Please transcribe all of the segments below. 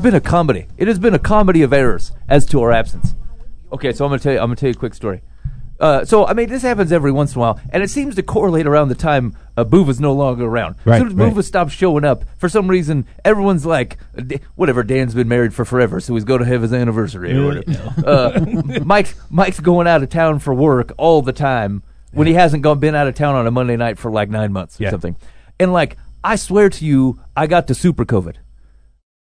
Has been a comedy. It has been a comedy of errors as to our absence. Okay, so I'm gonna tell you. I'm gonna tell you a quick story. Uh, so I mean, this happens every once in a while, and it seems to correlate around the time uh, Boova's no longer around. Right, as soon as right. Boova stops showing up, for some reason, everyone's like, "D- whatever. Dan's been married for forever, so he's going to have his anniversary or whatever. uh, Mike, Mike's going out of town for work all the time when he hasn't gone been out of town on a Monday night for like nine months or Yeah. something. And like, I swear to you, I got the super COVID.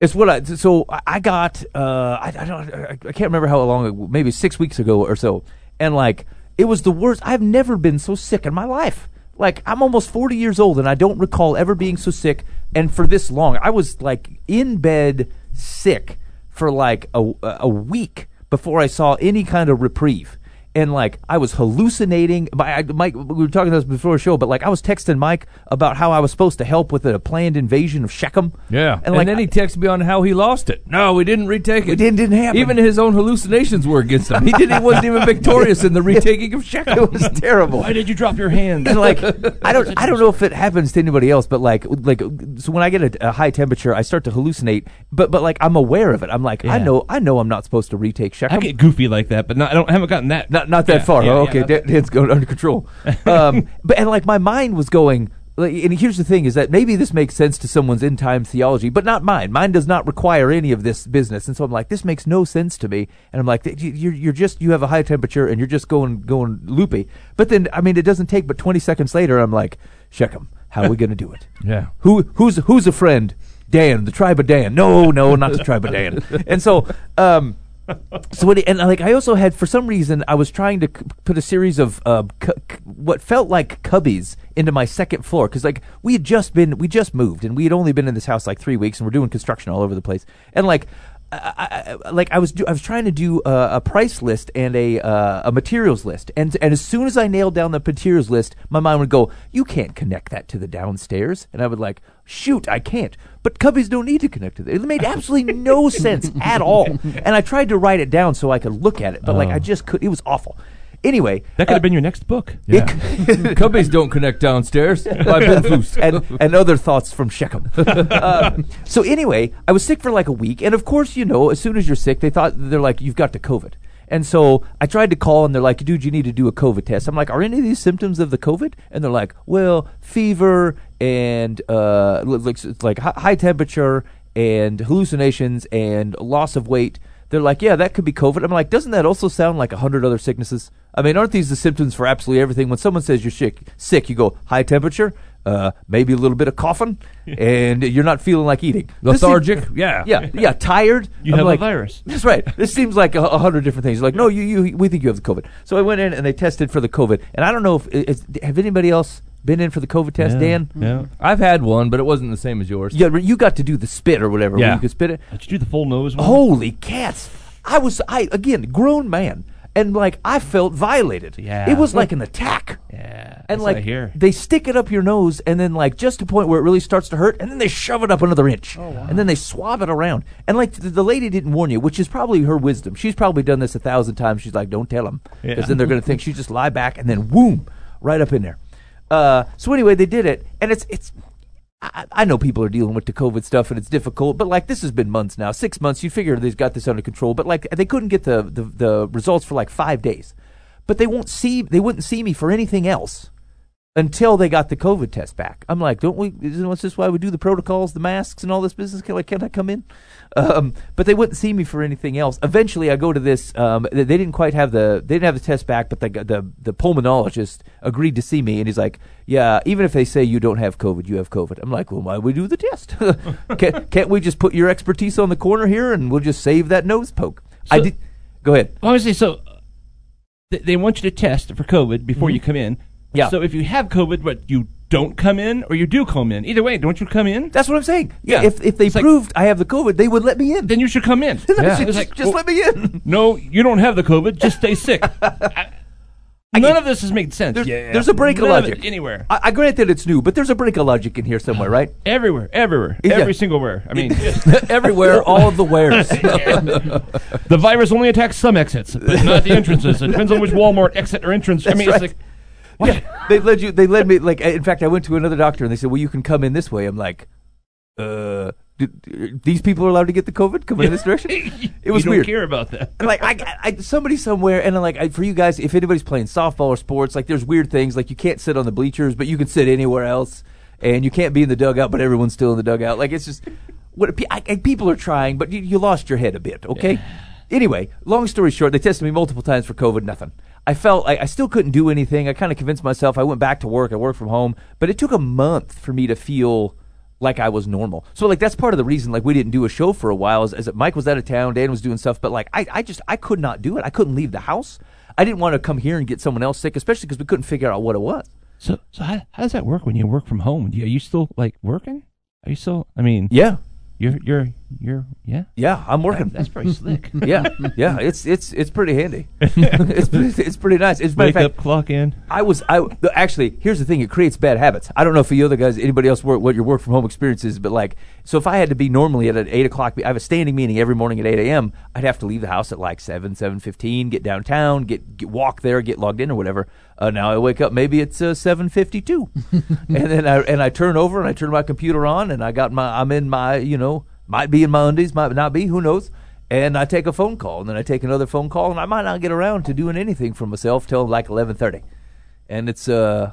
It's what I so I- got. Uh, I, I don't. I I can't remember how long. Maybe six weeks ago or so. And like, it was the worst. I've never been so sick in my life. Like, I'm almost 40 years old, and I don't recall ever being so sick. And for this long, I was like in bed sick for like a a week before I saw any kind of reprieve and like I was hallucinating. My, I- Mike, we were talking about this before the show, but like I was texting Mike about how I was supposed to help with a planned invasion of Shechem. Yeah, and and, like then he texted me on how he lost it. No, we didn't retake it. It didn't- didn't happen. Even his own hallucinations were against him. He didn't. He wasn't even victorious in the retaking of Shechem. it was terrible. Why did you drop your hand? and like I don't I don't know if it happens to anybody else, but like like so when I get a, a high temperature, I start to hallucinate. But but like I'm aware of it. I'm like I know I know I'm not supposed to retake Shechem. I get goofy like that, but not, I don't I haven't gotten that. Not not that Yeah, far. yeah, oh, okay, not Dan- Dan's going under control. Um, but and like my mind was going. Like, and here's the thing: is that maybe this makes sense to someone's end time theology, but not mine. Mine does not require any of this business, and so I'm like, this makes no sense to me. And I'm like, you- you're you're just you have a high temperature and you're just going going loopy. But then I mean, it doesn't take but 20 seconds later. I'm like, Shechem, how are we going to do it? Yeah. Who who's who's a friend? Dan, the tribe of Dan. No, no, not the tribe of Dan. And so, um, so what? And like, I also had for some reason I was trying to c- put a series of uh, cu- c- what felt like cubbies into my second floor because like we had just been we just moved and we had only been in this house like three weeks and we're doing construction all over the place and like. I, I, like I was, do, I was trying to do a, a price list and a uh, a materials list, and and as soon as I nailed down the materials list, my mind would go, "You can't connect that to the downstairs," and I would like, "Shoot, I can't." But cubbies don't need to connect to it. It made absolutely no sense at all, and I tried to write it down so I could look at it, but like I just could. It was awful. Anyway, That could uh, have been your next book. Yeah. Cubbies don't connect downstairs. By Ben Foose. and and other thoughts from Shechem. Um, so anyway, I was sick for like a week, and of course, you know, as soon as you're sick, they thought they're like, you've got the COVID. And so I tried to call, and they're like, dude, you need to do a COVID test. I'm like, are any of these symptoms of the COVID? And they're like, well, fever and uh, like like high temperature and hallucinations and loss of weight. They're like, yeah, that could be COVID. I'm like, doesn't that also sound like a hundred other sicknesses? I mean, aren't these the symptoms for absolutely everything? When someone says you're sick, sick, you go high temperature, uh, maybe a little bit of coughing, and you're not feeling like eating. Lethargic. Yeah. yeah, yeah, tired. You I'm have a virus. That's right. This seems like a, a hundred different things. Like, no, you, you, we think you have the COVID. So I went in and they tested for the COVID, and I don't know if have anybody else been in for the COVID test, Yeah. Dan? Yeah. I've had one, but it wasn't the same as yours. Yeah, you got to do the spit or whatever. where Yeah. you could spit it. Did you do the full nose one? Holy cats! I was I again grown man, and like I felt violated. Yeah. it was like an attack. Yeah. And like what they stick it up your nose, and then like just to the point where it really starts to hurt, and then they shove it up another inch, Oh, wow. and then they swab it around. And like the, the lady didn't warn you, which is probably her wisdom. She's probably done this a thousand times. She's like, "Don't tell them," because Yeah. then they're going to think she just lie back, and then whoom, right up in there. Uh, so anyway, they did it, and it's it's. I, I know people are dealing with the COVID stuff and it's difficult, but like this has been months now, six months. You figure they've got this under control, but like they couldn't get the, the, the results for like five days. But they won't see, they wouldn't see me for anything else until they got the COVID test back. I'm like, don't we? Isn't this why we do the protocols, the masks, and all this business? Can, like, can I come in? Um, but they wouldn't see me for anything else. Eventually, I go to this. Um, they, didn't quite have the they didn't have the test back, but the, the the pulmonologist agreed to see me, and he's like, "Yeah, even if they say you don't have COVID, you have COVID." I'm like, "Well, why we do the test? can't, can't we just put your expertise on the corner here, and we'll just save that nose poke?" I did. Go ahead. Well, I was say so. They, they want you to test for COVID before Mm-hmm. you come in. Yeah. So if you have COVID, but you don't come in or you do come in, either way, don't you come in? That's what I'm saying. Yeah. Yeah. If if they It's like- proved I have the COVID, they would let me in. Then you should come in. Just, It's just, like, well, let me in. No, you don't have the COVID. Just stay sick. I- none of this has made sense. There's, there's a break of None logic it anywhere. I, I grant that it's new, but there's a break of logic in here somewhere, right? everywhere, everywhere, Yeah. every single where. I mean, Everywhere, all of the wares. the virus only attacks some exits, but not the entrances. It depends on which Walmart exit or entrance. I mean, right. it's like Yeah, they led you. They led me. Like, in fact, I went to another doctor and they said, "Well, you can come in this way." I'm like, "Uh, did, these people are allowed to get the COVID coming in this direction?" It was you don't weird. care about that. Like I, I, somebody somewhere, and I'm like I, for you guys, if anybody's playing softball or sports, like there's weird things like you can't sit on the bleachers, but you can sit anywhere else, and you can't be in the dugout, but everyone's still in the dugout. Like it's just what I, I, people are trying, but you, you lost your head a bit. Okay. Anyway, long story short, they tested me multiple times for COVID. Nothing. I felt I, I still couldn't do anything. I kind of convinced myself. I went back to work. I worked from home, but it took a month for me to feel like I was normal. So like that's part of the reason like we didn't do a show for a while is, is that Mike was out of town, Dan was doing stuff, but like I, I just I could not do it. I couldn't leave the house. I didn't want to come here and get someone else sick, especially because we couldn't figure out what it was. So, so how, how does that work when you work from home? Do you, are you still like working? Are you still? I mean, Yeah, you're you're you're yeah. yeah, I'm working. That's pretty slick. yeah, yeah, it's it's it's pretty handy. it's pretty- it's pretty nice. Matter Wake up, clock in. I was I actually here's the thing. It creates bad habits. I don't know if you other guys, anybody else, work, what your work from home experience is, but like, so if I had to be normally at an eight o'clock, I have a standing meeting every morning at eight a.m. I'd have to leave the house at like seven, seven fifteen, get downtown, get, get walk there, get logged in or whatever. Uh, now I wake up, maybe it's uh, seven fifty two, and then I and I turn over and I turn my computer on and I got my I'm in my you know might be in my undies, might not be, who knows. And I take a phone call, and then I take another phone call, and I might not get around to doing anything for myself till like eleven thirty and it's uh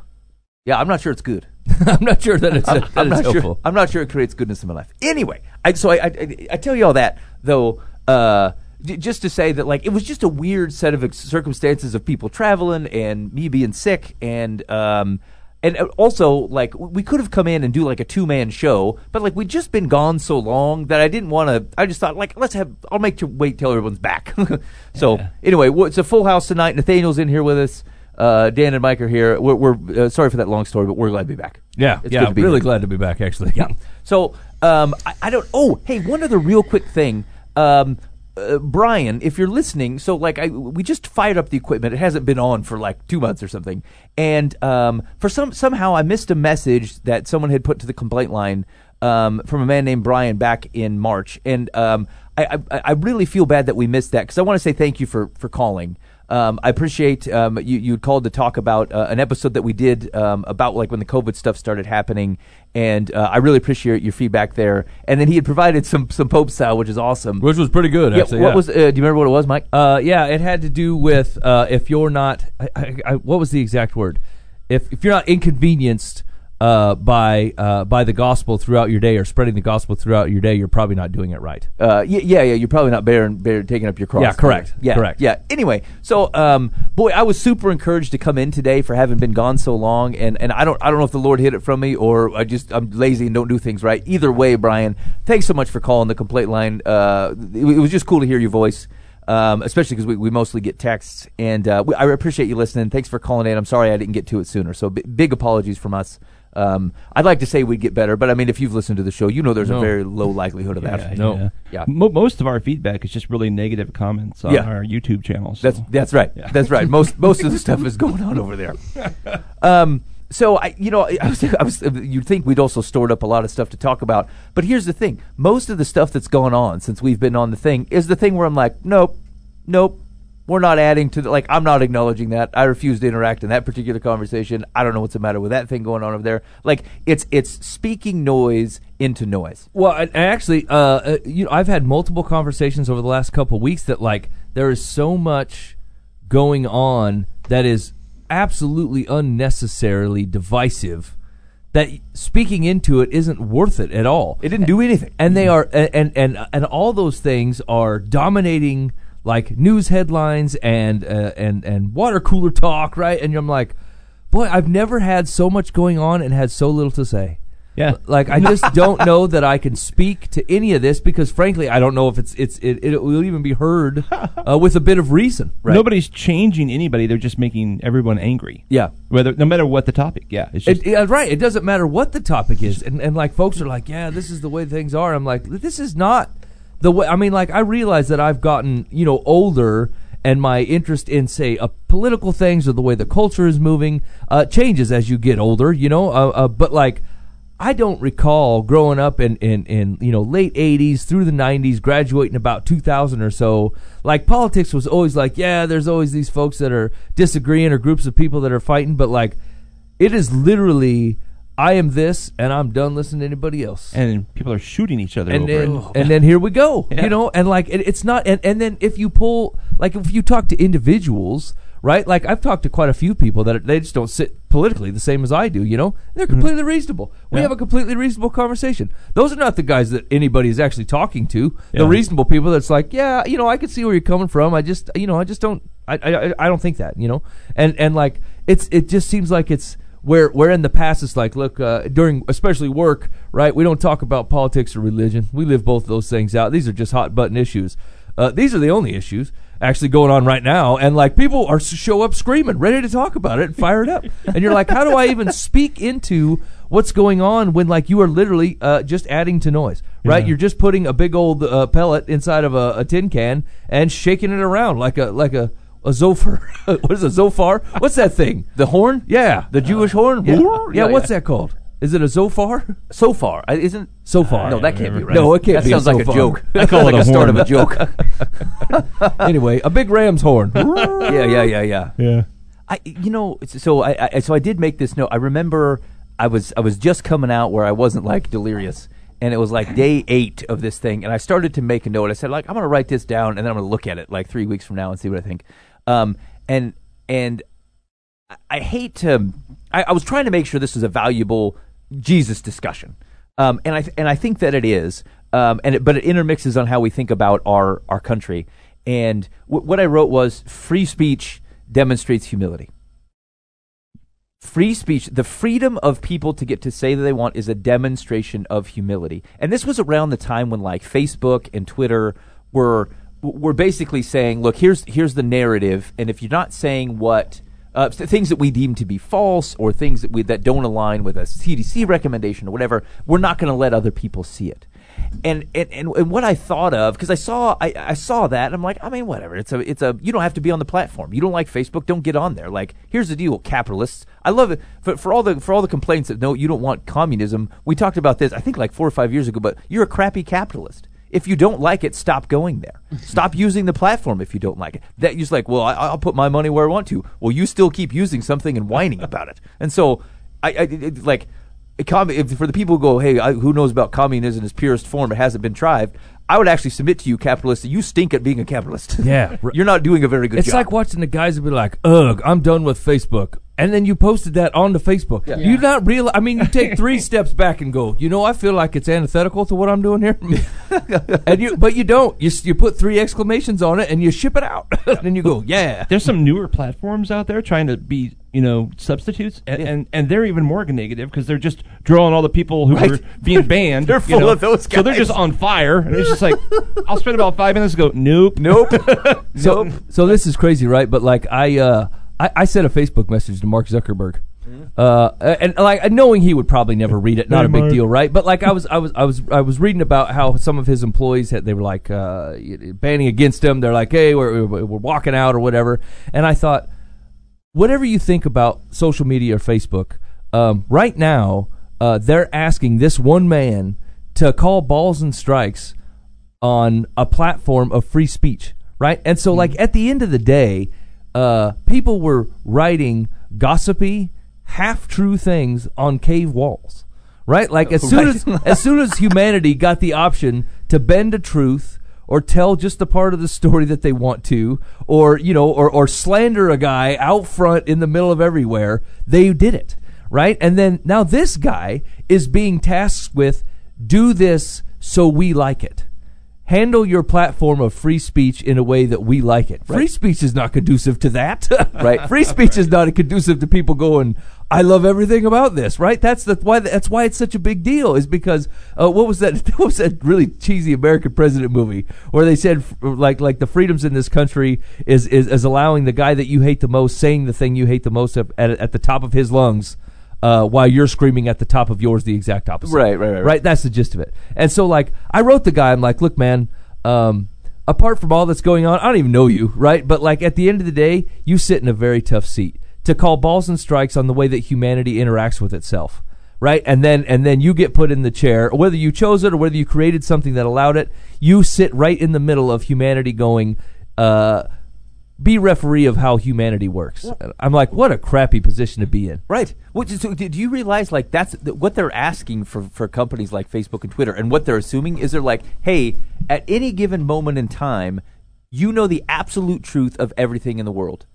yeah i'm not sure it's good I'm not sure that it's, i'm, that I'm it's not helpful. sure i'm not sure it creates goodness in my life anyway I, so I, I i tell you all that though uh just to say that like it was just a weird set of circumstances of people traveling and me being sick and um and uh, also like we could have come in and do like a two man show but like we'd just been gone so long that i didn't want to i just thought like let's have i'll make you wait till everyone's back so anyway w- it's a full house tonight nathaniel's in here with us uh, Dan and Mike are here. We're, we're uh, sorry for that long story, but we're glad to be back. Yeah, It's yeah. good to be really here. glad to be back. Actually, Yeah. So um, I, I don't. Oh, hey, one other real quick thing. Um, uh, Brian, if you're listening, so like I, we just fired up the equipment. It hasn't been on for like two months or something, and um, for some somehow I missed a message that someone had put to the complaint line um, from a man named Brian back in March, and um, I, I I really feel bad that we missed that because I want to say thank you for for calling. Um, I appreciate um, you you called to talk about uh, an episode that we did um, about like when the COVID stuff started happening, and uh, I really appreciate your feedback there. And then he had provided some some Pope style, which is awesome. which was pretty good. yeah, Actually, what yeah. was? Uh, do you remember what it was, Mike? Uh, yeah, it had to do with uh, if you're not. I, I, I, what was the exact word? If if you're not inconvenienced uh, by uh, by the gospel throughout your day or spreading the gospel throughout your day, you're probably not doing it right. Uh, yeah, yeah, yeah. You're probably not bearing, bear, taking up your cross. Yeah, correct, Yeah, correct. Yeah. Anyway, so um, boy, I was super encouraged to come in today for having been gone so long, and, and I don't I don't know if the Lord hid it from me or I just I'm lazy and don't do things right. Either way, Brian, thanks so much for calling the complaint line. Uh, it, it was just cool to hear your voice. Um, especially because we, we mostly get texts, and uh, we, I appreciate you listening. Thanks for calling in. I'm sorry I didn't get to it sooner, so b- big apologies from us. Um, I'd like to say we'd get better, but I mean, if you've listened to the show, you know there's a very low likelihood of that. Yeah, No. yeah. Yeah. Mo- most of our feedback is just really negative comments on Yeah. our YouTube channel. So. That's that's right. Yeah. That's right. Most most of the stuff is going on over there. Um, so I, you know, I was, I was, you'd think we'd also stored up a lot of stuff to talk about, but here's the thing: most of the stuff that's gone on since we've been on the thing is the thing where I'm like, nope, nope, we're not adding to the like. I'm not acknowledging that. I refuse to interact in that particular conversation. I don't know what's the matter with that thing going on over there. Like it's it's speaking noise into noise. Well, and and actually, uh, uh, you know, I've had multiple conversations over the last couple of weeks that like there is so much going on that is absolutely unnecessarily divisive that speaking into it isn't worth it at all. It didn't do anything. and they are and and, and all those things are dominating like news headlines and uh, and and water cooler talk, right? And I'm like, boy, I've never had so much going on and had so little to say. Yeah. Like I just don't know that I can speak to any of this because frankly I don't know if it's it's it, it will even be heard uh, with a bit of reason. Right? Nobody's changing anybody. They're just making everyone angry. Yeah. Whether no matter what the topic. Yeah. It's just It, yeah, right. It doesn't matter what the topic is, and and like folks are like, yeah, this is the way things are. I'm like, this is not the way. I mean, like I realize that I've gotten you know older, and my interest in say uh, political things or the way the culture is moving uh, changes as you get older. You know, uh, uh, but like. I don't recall growing up in, in, in you know late '80s through the '90s, graduating about 2000 or so. Like politics was always like, yeah, there's always these folks that are disagreeing or groups of people that are fighting, but like it is literally I am this and I'm done listening to anybody else. and people are shooting each other And over then, it. and then here we go, Yeah. you know, and like it, it's not, and, and then if you pull, like if you talk to individuals, right? Like I've talked to quite a few people that are, they just don't sit politically the same as I do, you know. And they're mm-hmm. completely reasonable. We Yeah. have a completely reasonable conversation. Those are not the guys that anybody is actually talking to. The Yeah. reasonable people that's like, yeah, you know, I can see where you're coming from. I just, you know, I just don't, I, I, I don't think that, you know, and and like it's, it just seems like it's where where in the past it's like, look, uh, during especially work, right? We don't talk about politics or religion. We live both of those things out. These are just hot button issues. Uh, these are the only issues actually going on right now, and like people are show up screaming, ready to talk about it and fire it up, and you're like, how do I even speak into what's going on when like you are literally uh, just adding to noise, right? Yeah. You're just putting a big old uh, pellet inside of a, a tin can and shaking it around like a like a a zophar. what is a zophar? What's that thing? The horn? Yeah, The Jewish horn? yeah. Whoor? yeah, what's that called? Is it a zophar? So far. I- Isn't. So far. No, that can't be right. No, it can't that be a sounds like a so far. joke. I call like it a a start of horn. a joke. anyway, a big ram's horn. yeah, yeah, yeah, yeah. Yeah. I, you know, it's- so I, I, so I did make this note. I remember I was, I was just coming out where I wasn't like delirious, and it was like day eight of this thing, and I started to make a note. I said, like, I'm gonna write this down, and then I'm gonna look at it like three weeks from now and see what I think. Um, and and I- hate to. I, I was trying to make sure this was a valuable Jesus discussion, um, and I and I think that it is. Um, and it, but it intermixes on how we think about our our country. And w- what I wrote was free speech demonstrates humility. Free speech, the freedom of people to get to say that they want, is a demonstration of humility. And this was around the time when like Facebook and Twitter were were basically saying, look, here's here's the narrative, and if you're not saying what uh, things that we deem to be false or things that we that don't align with a CDC recommendation or whatever, we're not going to let other people see it. And and, and, and what I thought of because I saw I, I saw that I'm like I mean whatever it's a it's a you don't have to be on the platform. You don't like Facebook don't get on there. Like here's the deal capitalists. I love it. For, for all the for all the complaints that no you don't want communism we talked about this I think like four or five years ago but you're a crappy capitalist if you don't like it, stop going there. Stop using the platform if you don't like it. That you're just like, well, I, I'll put my money where I want to. Well, you still keep using something and whining about it. And so, I, I it- like, com- if, for the people who go, hey, I, who knows about communism in its purest form? It hasn't been tried. I would actually submit to you, capitalists, that you stink at being a capitalist. Yeah. you're not doing a very good job. It's job. like watching the guys who be like, "Ugh, I'm done with Facebook," and then you posted that on onto Facebook. You not real? I mean, you take three steps back and go, "You know, I feel like it's antithetical to what I'm doing here," and you, but you don't. You you put three exclamations on it and you ship it out, and then you go, "Yeah." There's some newer platforms out there trying to be, you know, substitutes, and and, and they're even more negative because they're just drawing all the people who Right. were being banned. They're you full know. of those So they're just on fire, and it's just like I'll spend about five minutes. and Go nope, nope. So, nope. so this is crazy, right? But like, I, uh, I, I sent a Facebook message to Mark Zuckerberg, uh, and like knowing he would probably never read it, not Hey, a big Mark. deal, right? But like, I was, I was, I was, I was reading about how some of his employees had, they were like uh, banning against him. They're like, hey, we're, we're we're walking out or whatever. And I thought, whatever you think about social media or Facebook, um, right now uh, they're asking this one man to call balls and strikes on a platform of free speech, right? And so, like at the end of the day, uh, people were writing gossipy, half true things on cave walls, right? Like as soon as as soon as humanity got the option to bend a truth or tell just the part of the story that they want to, or you know, or or slander a guy out front in the middle of everywhere, they did it, right? And then now this guy is being tasked with do this so we like it. Handle your platform of free speech in a way that we like it. Free speech is not conducive to that. Right. free speech is not conducive to people going, I love everything about this, right? That's the why that's why it's such a big deal is because uh, what was that what was that really cheesy American president movie where they said like like the freedoms in this country is is, is allowing the guy that you hate the most saying the thing you hate the most at, at, at the top of his lungs uh, while you're screaming at the top of yours the exact opposite. Right, right, right, right. That's the gist of it. And so like I wrote the guy I'm like, "Look, man, um apart from all that's going on, I don't even know you, right? But like at the end of the day, you sit in a very tough seat to call balls and strikes on the way that humanity interacts with itself, right? And then and then you get put in the chair, whether you chose it or whether you created something that allowed it. You sit right in the middle of humanity, going, uh, "Be referee of how humanity works." I'm like, what a crappy position to be in. Right. Which is, so do do you realize like that's th- what they're asking for for companies like Facebook and Twitter, and what they're assuming is they're like, hey, at any given moment in time, you know the absolute truth of everything in the world.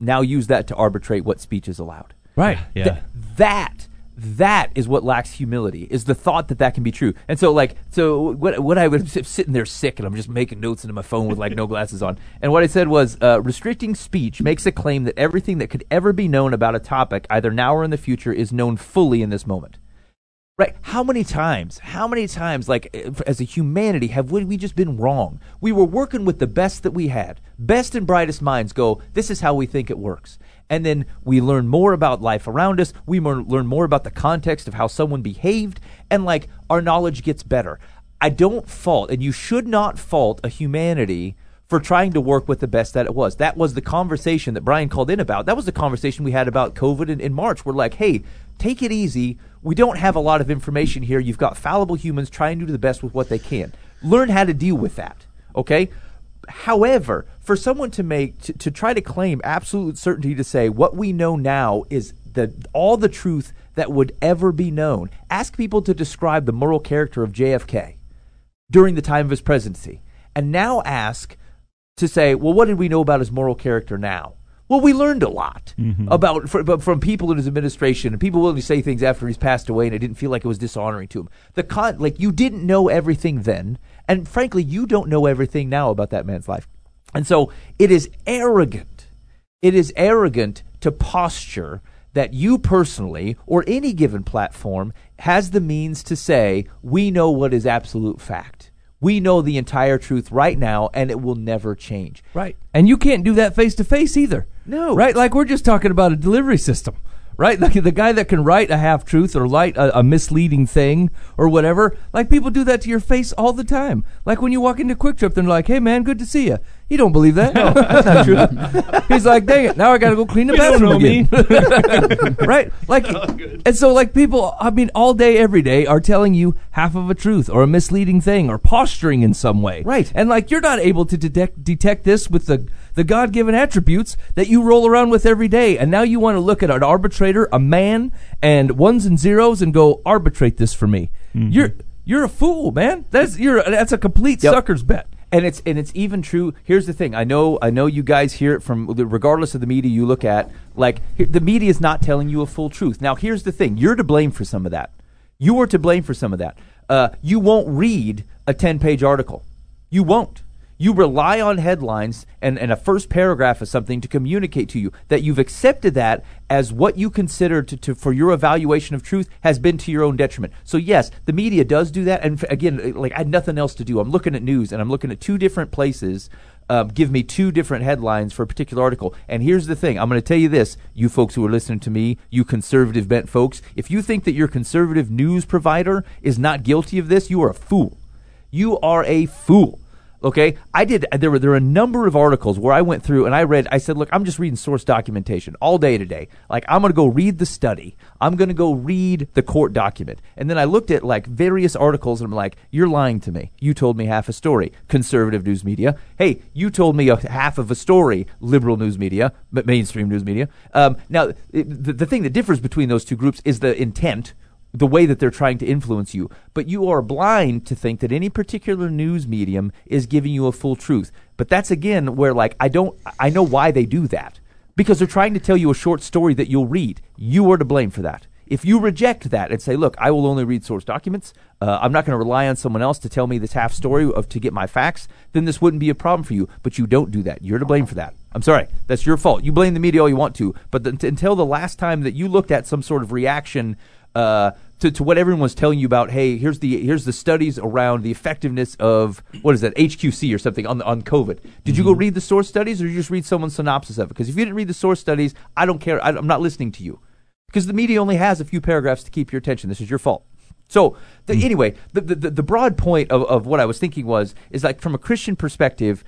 Now use that to arbitrate what speech is allowed. Right. Yeah. Th- that that is what lacks humility is the thought that that can be true and so like so what what i was sitting there sick and i'm just making notes into my phone with like no glasses on and what i said was uh, restricting speech makes a claim that everything that could ever be known about a topic either now or in the future is known fully in this moment Right. How many times, how many times, like eh, as a humanity, have we, we just been wrong? We were working with the best that we had. Best and brightest minds go, this is how we think it works. And then we learn more about life around us. We learn more about the context of how someone behaved. And like our knowledge gets better. I don't fault, and you should not fault a humanity for trying to work with the best that it was. That was the conversation that Brian called in about. That was the conversation we had about COVID in, in March. We're like, hey, take it easy. We don't have a lot of information here. You've got fallible humans trying to do the best with what they can. Learn how to deal with that. Okay? However, for someone to make to, to try to claim absolute certainty to say what we know now is the all the truth that would ever be known. Ask people to describe the moral character of JFK during the time of his presidency. And now ask to say, well, what did we know about his moral character now? Well, we learned a lot mm-hmm. about fr- but from people in his administration and people willing to say things after he's passed away, and it didn't feel like it was dishonoring to him. The con, like you didn't know everything then, and frankly, you don't know everything now about that man's life, and so it is arrogant. It is arrogant to posture that you personally or any given platform has the means to say we know what is absolute fact. We know the entire truth right now, and it will never change. Right. And you can't do that face to face either. No. Right? Like we're just talking about a delivery system. Right? Like the guy that can write a half truth or write a, a misleading thing or whatever. Like people do that to your face all the time. Like when you walk into QuikTrip, they're like, hey man, good to see you. You don't believe that? No, that's not true. He's like, dang it, now I got to go clean the You don't bathroom know again. right? Like, oh, and so like people, I mean, all day, every day are telling you half of a truth or a misleading thing or posturing in some way. Right. And like you're not able to detect detect this with the the God given attributes that you roll around with every day. And now you want to look at an arbitrator, a man, and ones and zeros and go arbitrate this for me. Mm-hmm. You're you're a fool, man. That's you're that's a complete Yep. sucker's bet. And it's and it's even true. Here's the thing. I know I know you guys hear it from regardless of the media you look at. Like the media is not telling you a full truth. Now here's the thing. You're to blame for some of that. You are to blame for some of that. Uh, you won't read a 10 page article. You won't. You rely on headlines and, and a first paragraph of something to communicate to you that you've accepted that as what you consider to, to for your evaluation of truth has been to your own detriment. So yes, the media does do that. And again, like I had nothing else to do. I'm looking at news and I'm looking at two different places. Um, give me two different headlines for a particular article. And here's the thing: I'm going to tell you this, you folks who are listening to me, you conservative bent folks. If you think that your conservative news provider is not guilty of this, you are a fool. You are a fool. Okay, I did. There were there were a number of articles where I went through and I read. I said, "Look, I'm just reading source documentation all day today. Like, I'm going to go read the study. I'm going to go read the court document." And then I looked at like various articles and I'm like, "You're lying to me. You told me half a story, conservative news media. Hey, you told me a half of a story, liberal news media, ma- mainstream news media. Um, now, it, the, the thing that differs between those two groups is the intent." The way that they're trying to influence you. But you are blind to think that any particular news medium is giving you a full truth. But that's again where like I don't I know why they do that. Because they're trying to tell you a short story that you'll read. You are to blame for that. if you reject that and say, "Look, I will only read source documents. Uh, I'm not going to rely on someone else to tell me this half story of to get my facts," then this wouldn't be a problem for you. But you don't do that. You're to blame for that. I'm sorry. That's your fault. You blame the media all you want to, but until the last time that you looked at some sort of reaction uh, to, to what everyone was telling you about, hey, here's the here's the studies around the effectiveness of what is that HQC or something on on COVID. Did you go mm-hmm. read the source studies, or you just read someone's synopsis of it? Because if you didn't read the source studies, I don't care. I, I'm not listening to you because the media only has a few paragraphs to keep your attention. This is your fault. So the, mm. anyway, the, the the broad point of, of what I was thinking was is like from a Christian perspective,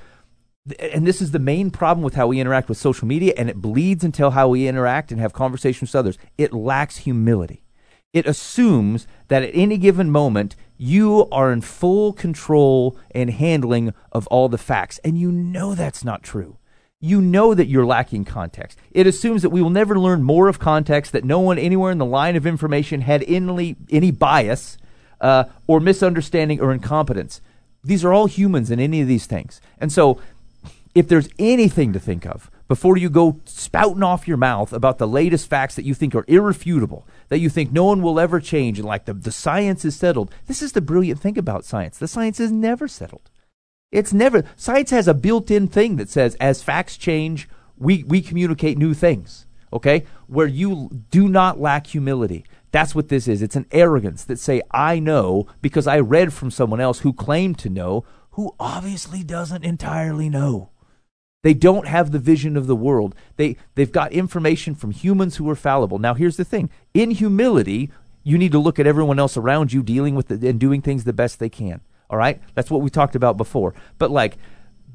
and this is the main problem with how we interact with social media, and it bleeds into how we interact and have conversations with others. It lacks humility. It assumes that at any given moment you are in full control and handling of all the facts, and you know that's not true you know that you're lacking context. It assumes that we will never learn more of context, that no one anywhere in the line of information had any, any bias uh, or misunderstanding or incompetence. These are all humans in any of these things. And so, if there's anything to think of before you go spouting off your mouth about the latest facts that you think are irrefutable, that you think no one will ever change, and like the, the science is settled, this is the brilliant thing about science. The science is never settled. It's never science has a built-in thing that says as facts change, we we communicate new things. Okay? Where you do not lack humility. That's what this is. It's an arrogance that say I know because I read from someone else who claimed to know who obviously doesn't entirely know. They don't have the vision of the world. They they've got information from humans who are fallible. Now here's the thing. In humility, you need to look at everyone else around you dealing with it and doing things the best they can. All right? That's what we talked about before. But like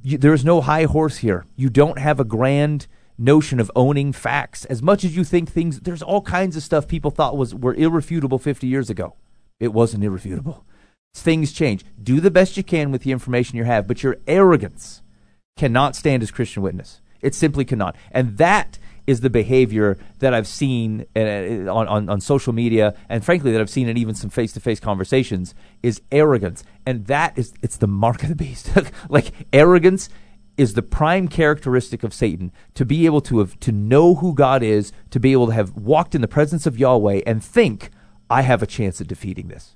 you, there's no high horse here. You don't have a grand notion of owning facts. As much as you think things there's all kinds of stuff people thought was were irrefutable 50 years ago. It wasn't irrefutable. Things change. Do the best you can with the information you have, but your arrogance cannot stand as Christian witness. It simply cannot. And that is the behavior that I've seen uh, on, on, on social media, and frankly, that I've seen in even some face to face conversations, is arrogance. And that is, it's the mark of the beast. like, arrogance is the prime characteristic of Satan to be able to have, to know who God is, to be able to have walked in the presence of Yahweh and think, I have a chance at defeating this.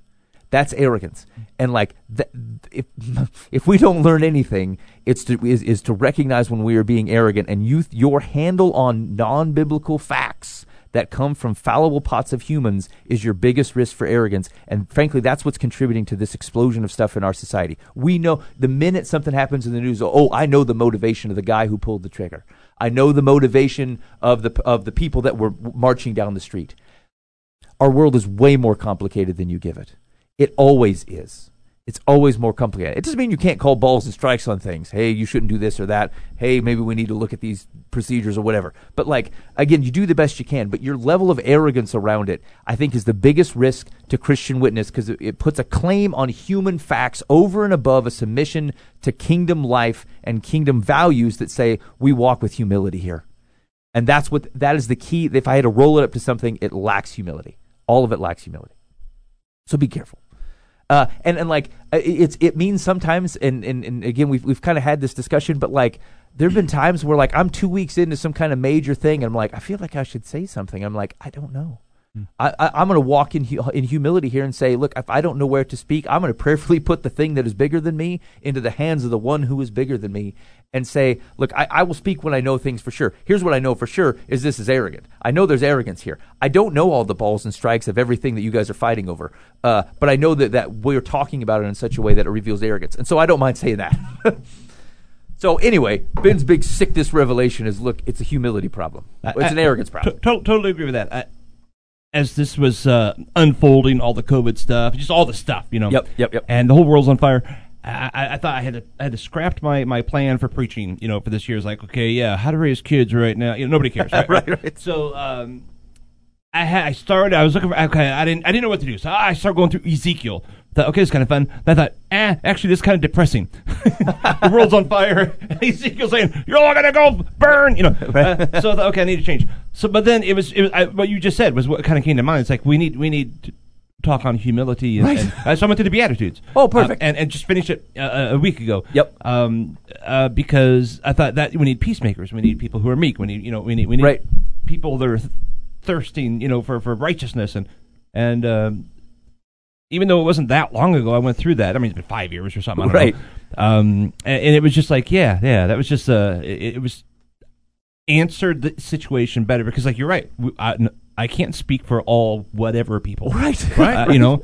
That's arrogance. And like, th- if if we don't learn anything, it's to is, is to recognize when we are being arrogant and you your handle on non biblical facts that come from fallible pots of humans is your biggest risk for arrogance. And frankly, that's what's contributing to this explosion of stuff in our society. We know the minute something happens in the news, oh, I know the motivation of the guy who pulled the trigger. I know the motivation of the of the people that were marching down the street. Our world is way more complicated than you give it. It always is. It's always more complicated. It doesn't mean you can't call balls and strikes on things. Hey, you shouldn't do this or that. Hey, maybe we need to look at these procedures or whatever. But like again, you do the best you can. But your level of arrogance around it, I think, is the biggest risk to Christian witness because it, puts a claim on human facts over and above a submission to kingdom life and kingdom values that say we walk with humility here. And that's what that is the key. If I had to roll it up to something, it lacks humility. All of it lacks humility. So be careful. Uh, and and like uh, it's it means sometimes and, and, and again we've we've kind of had this discussion but like there have been times where like I'm two weeks into some kind of major thing and I'm like I feel like I should say something. I'm like I don't know. I, I am going to walk in hu- in humility here and say look if I don't know where to speak I'm going to prayerfully put the thing that is bigger than me into the hands of the one who is bigger than me and say look I, I will speak when I know things for sure here's what I know for sure is this is arrogant I know there's arrogance here I don't know all the balls and strikes of everything that you guys are fighting over uh, but I know that that we're talking about it in such a way that it reveals arrogance and so I don't mind saying that So anyway, Ben's big sickness revelation is look, it's a humility problem. It's an I- arrogance problem. to- to- totally agree with that. I, as this was uh, unfolding, all the COVID stuff, just all the stuff, you know. Yep, yep, yep. And the whole world's on fire. I, I, I thought I had to I had to scrap my, my plan for preaching, you know, for this year. It's like, okay, yeah, how to raise kids right now. You know, nobody cares, right? Right, right. So um, I had I started. I was looking for okay. I didn't I didn't know what to do. So I started going through Ezekiel. Thought okay, it's kind of fun. Then I thought, eh, actually, this is kind of depressing. the world's on fire. Ezekiel saying, "You're all gonna go burn," you know. Uh, so I thought, okay, I need to change. So, but then it was, it was I, what you just said was what kind of came to mind. It's like we need we need to talk on humility, and, Right. and uh, so I went to the Beatitudes. Oh, perfect. Uh, and and just finished it uh, a week ago. Yep. Um, uh, because I thought that we need peacemakers. We need people who are meek. We need you know we need we need Right. people that are th- thirsting, you know, for for righteousness and and um, even though it wasn't that long ago, I went through that. I mean, it's been five years or something. Right. Um, and, and it was just like, yeah, yeah, that was just uh, it, it was answered the situation better because, like, you're right. We- I, I can't speak for all whatever people, Right. Uh, you know,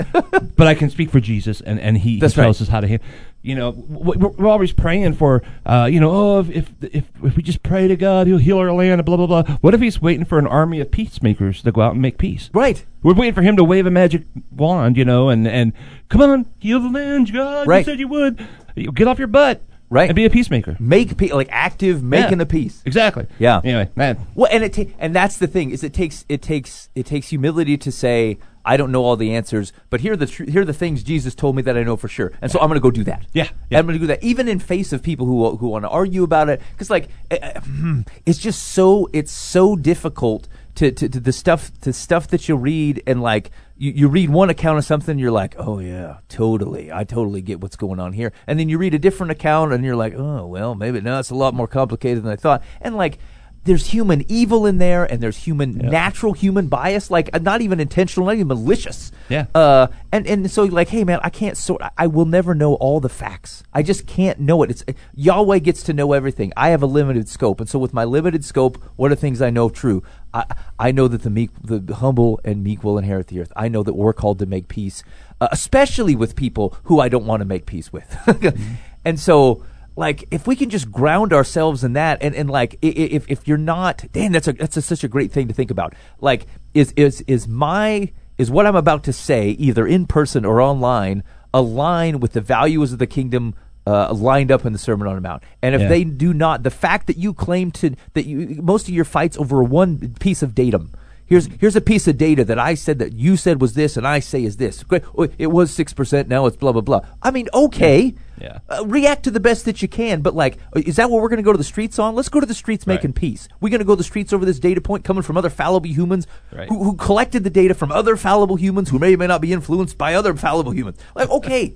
but I can speak for Jesus, and and he, he tells right. us how to. You know, we're, we're always praying for, uh, you know, oh, if, if if if we just pray to God, He'll heal our land, blah blah blah. What if He's waiting for an army of peacemakers to go out and make peace? Right. We're waiting for him to wave a magic wand, you know, and, and come on, heal the land, God. Right. You said you would. Get off your butt. Right. And be a peacemaker. Make pe- like active making Yeah. a peace. Exactly. Yeah. Anyway, man. Well, and it ta- and that's the thing is it takes it takes it takes humility to say I don't know all the answers, but here are the tr- here are the things Jesus told me that I know for sure, and so I'm going to go do that. Yeah, yeah. I'm going to do that, even in face of people who who want to argue about it, because like eh, eh, hmm, it's just so it's so difficult to, to, to the stuff to stuff that you read and like you, you read one account of something you're like oh yeah totally. I totally get what's going on here. And then you read a different account and you're like oh well maybe no it's a lot more complicated than I thought. And like there's human evil in there and there's human natural human bias like uh, not even intentional not even malicious. Yeah. uh and and so like hey man i can't sort I- i will never know all the facts. I just can't know it. It's yahweh gets to know everything. I have a limited scope. And so with my limited scope what are things i know true? I i know that the meek the humble and meek will inherit the earth. I know that we're called to make peace uh, especially with people who i don't want to make peace with. And so like if we can just ground ourselves in that and, and like if if you're not damn that's a that's a, such a great thing to think about like is is is my is what I'm about to say either in person or online align with the values of the kingdom uh, lined up in the Sermon on the Mount and if Yeah. they do not the fact that you claim to that you most of your fights over one piece of datum Here's here's a piece of data that I said that you said was this and I say is this. Great. Oh, It was six percent. Now it's blah blah blah. I mean, okay. Yeah. Uh, react to the best that you can, but like, uh, is that what we're going to go to the streets on? Let's go to the streets making peace. We're going to go to the streets over this data point coming from other fallible humans Right. who, who collected the data from other fallible humans who may or may not be influenced by other fallible humans. Like, okay,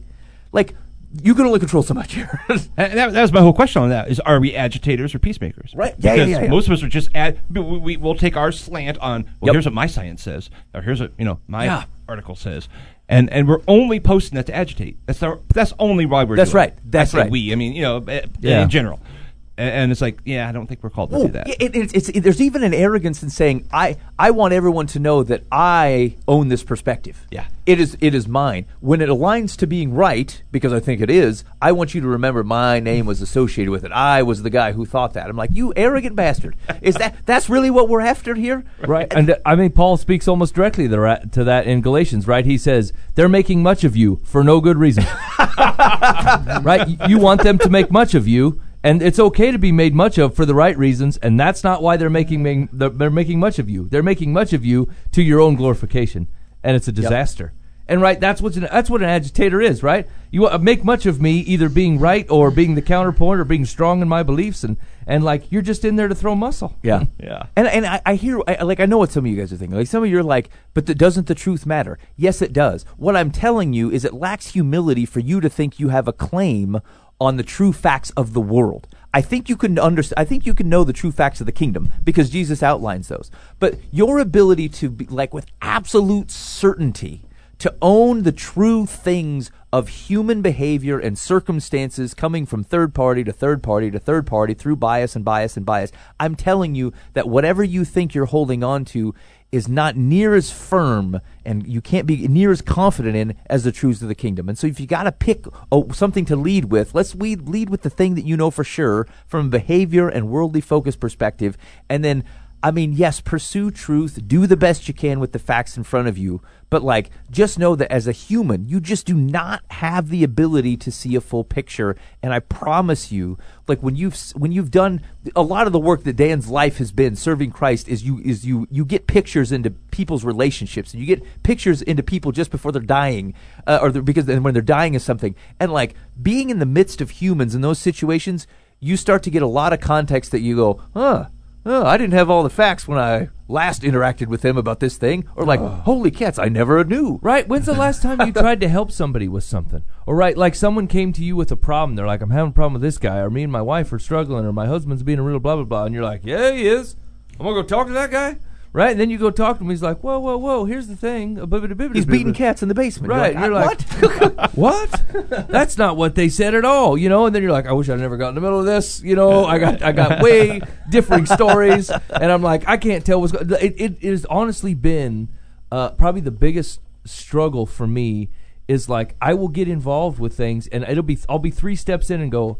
like you can only control so much here. And that, that was my whole question on that: is are we agitators or peacemakers? Right. Yeah, yeah, Because yeah, yeah. most of us are just ad. We, we, we'll take our slant on. Well, Yep. here's what my science says, or here's what you know my Yeah. article says, and and we're only posting that to agitate. That's our, that's only why we're. That's doing right. That's I right. We. I mean, you know, eh, Yeah. in general, and, and it's like, yeah, I don't think we're called to do that. yeah, It, it's, it's, it- there's even an arrogance in saying I I want everyone to know that I own this perspective. Yeah. it is it is mine. When it aligns to being right, because I think it is, I want you to remember my name was associated with it. I was the guy who thought that. I'm like, you arrogant bastard. Is that that's really what we're after here? Right. And uh, I mean, Paul speaks almost directly to ra- to that in Galatians, right? He says, they're making much of you for no good reason. right? You- You want them to make much of you, and it's okay to be made much of for the right reasons, and that's not why they're making, making they're, they're making much of you. They're making much of you to your own glorification, and it's a disaster. And right, that's what an, that's what an agitator is, right? You uh, make much of me either being right or being the counterpoint or being strong in my beliefs, and and like you're just in there to throw muscle. Yeah, Yeah. And and I, I hear I, like I know what some of you guys are thinking. Like some of you are like, but the, doesn't the truth matter? Yes, it does. What I'm telling you is it lacks humility for you to think you have a claim on the true facts of the world. I think you can understand. I think you can know the true facts of the kingdom because Jesus outlines those. But your ability to be like with absolute certainty to own the true things of human behavior and circumstances coming from third party to third party to third party through bias and bias and bias. I'm telling you that whatever you think you're holding on to is not near as firm and you can't be near as confident in as the truths of the kingdom. And so if you got to pick something to lead with, let's lead, lead with the thing that you know for sure from a behavior and worldly focus perspective. And then I mean, yes, pursue truth, do the best you can with the facts in front of you, but like just know that as a human, you just do not have the ability to see a full picture. And I promise you, like when you've when you've done a lot of the work that Dan's life has been serving Christ is you is you you get pictures into people's relationships and you get pictures into people just before they're dying uh, or they're, because then when they're dying is something and like being in the midst of humans in those situations, you start to get a lot of context that you go, huh oh, I didn't have all the facts when I last interacted with them about this thing. Or like, holy cats, I never knew. Right? When's the last time you tried to help somebody with something? Or right, like someone came to you with a problem. They're like, I'm having a problem with this guy, or me and my wife are struggling, or my husband's being a real blah blah blah, and you're like, Yeah, he is. I'm gonna go talk to that guy. Right? And then you go talk to him. He's like, whoa, whoa, whoa. Here's the thing. He's beating cats in the basement. Right. You're like, and what? That's not what they said at all, you know. And then you're like, I wish I'd never got in the middle of this, you know. I got, I got way differing stories, and I'm like, I can't tell what's going. It, it, it has honestly been uh, probably the biggest struggle for me is like I will get involved with things, and it'll be I'll be three steps in and go.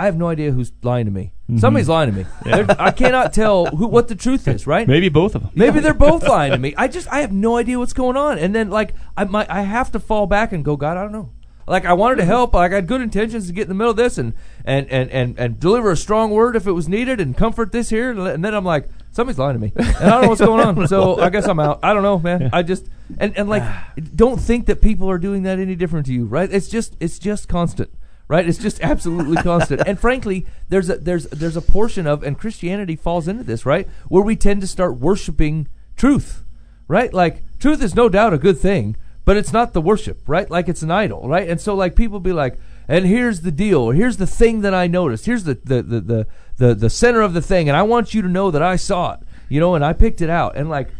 I have no idea who's lying to me. Mm-hmm. Somebody's lying to me. There- I cannot tell who what the truth is. Right? Maybe both of them. Maybe they're both lying to me. I just I have no idea what's going on. And then like I might I have to fall back and go, God, I don't know. Like I wanted to mm-hmm. help. Like I had good intentions to get in the middle of this and and and and, and deliver a strong word if it was needed and comfort this here. And then I'm like, somebody's lying to me, and I don't know what's going on. So I guess I'm out. I don't know, man. I just and and like don't think that people are doing that any different to you, right? It's just it's just constant. Right, it's just absolutely constant, and frankly, there's a there's there's a portion of, and Christianity falls into this, right, where we tend to start worshiping truth, right? Like truth is no doubt a good thing, but it's not the worship, right? Like it's an idol, right? And so like people be like, and here's the deal, here's the thing that I noticed. Here's the the the the the, the center of the thing, and I want you to know that I saw it, you know, and I picked it out, and like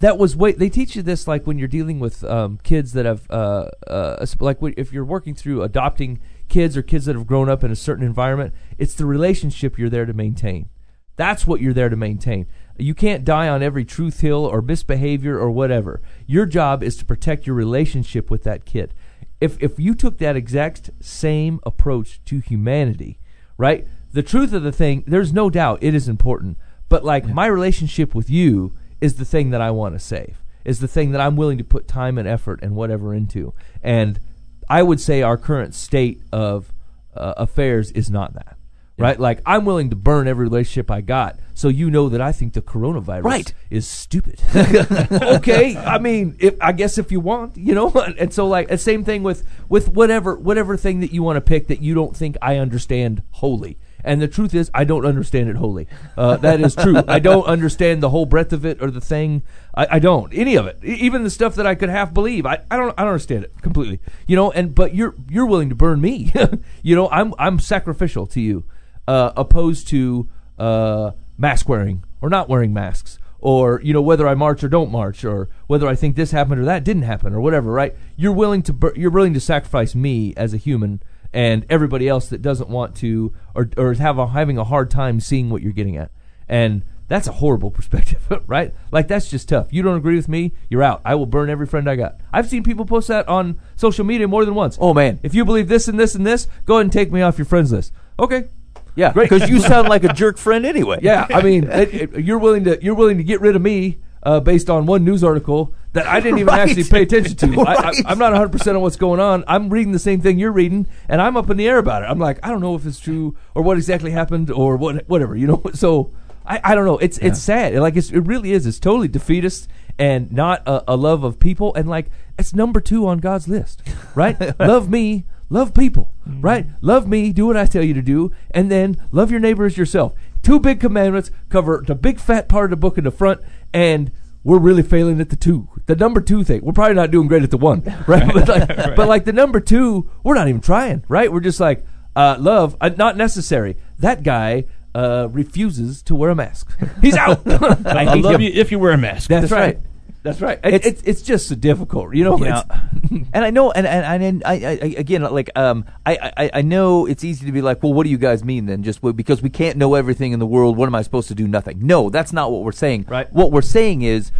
that was way they teach you this like when you're dealing with um, kids that have uh, uh, like if you're working through adopting kids or kids that have grown up in a certain environment it's the relationship you're there to maintain. That's what you're there to maintain. You can't die on every truth hill or misbehavior or whatever. Your job is to protect your relationship with that kid. If if you took that exact same approach to humanity right? The truth of the thing there's no doubt it is important but like my relationship with you is the thing that I want to save, is the thing that I'm willing to put time and effort and whatever into. And I would say our current state of uh, affairs is not that. Right? Like, I'm willing to burn every relationship I got so you know that I think the coronavirus Right. is stupid. okay, I mean, if, I guess if you want, you know, and so like the same thing with with whatever whatever thing that you want to pick that you don't think I understand wholly. And the truth is, I don't understand it wholly. Uh, that is true. I don't understand the whole breadth of it or the thing. I, I don't any of it. Even the stuff that I could half believe, I, I don't. I don't understand it completely. You know. And but you're you're willing to burn me. you know. I'm I'm sacrificial to you, uh, opposed to uh, mask wearing or not wearing masks or you know whether I march or don't march, or whether I think this happened or that didn't happen, or whatever. Right? You're willing to you're willing to sacrifice me as a human and everybody else that doesn't want to or or is have a, having a hard time seeing what you're getting at, and that's a horrible perspective, right? Like that's just tough. You don't agree with me, you're out. I will burn every friend I got. I've seen people post that on social media more than once. Oh, man. If you believe this and this and this, go ahead and take me off your friends list. Okay. Yeah, Great. because you sound like a jerk friend anyway. Yeah, I mean, it, it- you're willing to you're willing to get rid of me uh, based on one news article that I didn't even Right. actually pay attention to. I, I, Right. I'm not 100 percent on what's going on. I'm reading the same thing you're reading, and I'm up in the air about it. I'm like, I don't know if it's true or what exactly happened or what whatever, you know. So I, I don't know. It's it's sad. Like it's, it really is. It's totally defeatist and not a, a love of people. And like it's number two on God's list, right? love me, love people, right? Love me, do what I tell you to do, and then love your neighbor as yourself. Two big commandments cover the big fat part of the book in the front, and we're really failing at the two. The number two thing, we're probably not doing great at the one, right? but, like, but like the number two, we're not even trying, right? We're just like, uh, love, uh, not necessary. That guy uh, refuses to wear a mask. He's out. I I love him. you if you wear a mask. That's, That's right. right. That's right. It- It's, it's just so difficult, you know. It's- know, and I know, and and, and I, I, I again, like, um, I, I, I know it's easy to be like, well, what do you guys mean then? Just because we can't know everything in the world, what am I supposed to do? Nothing. No, that's not what we're saying. Right. What we're saying is,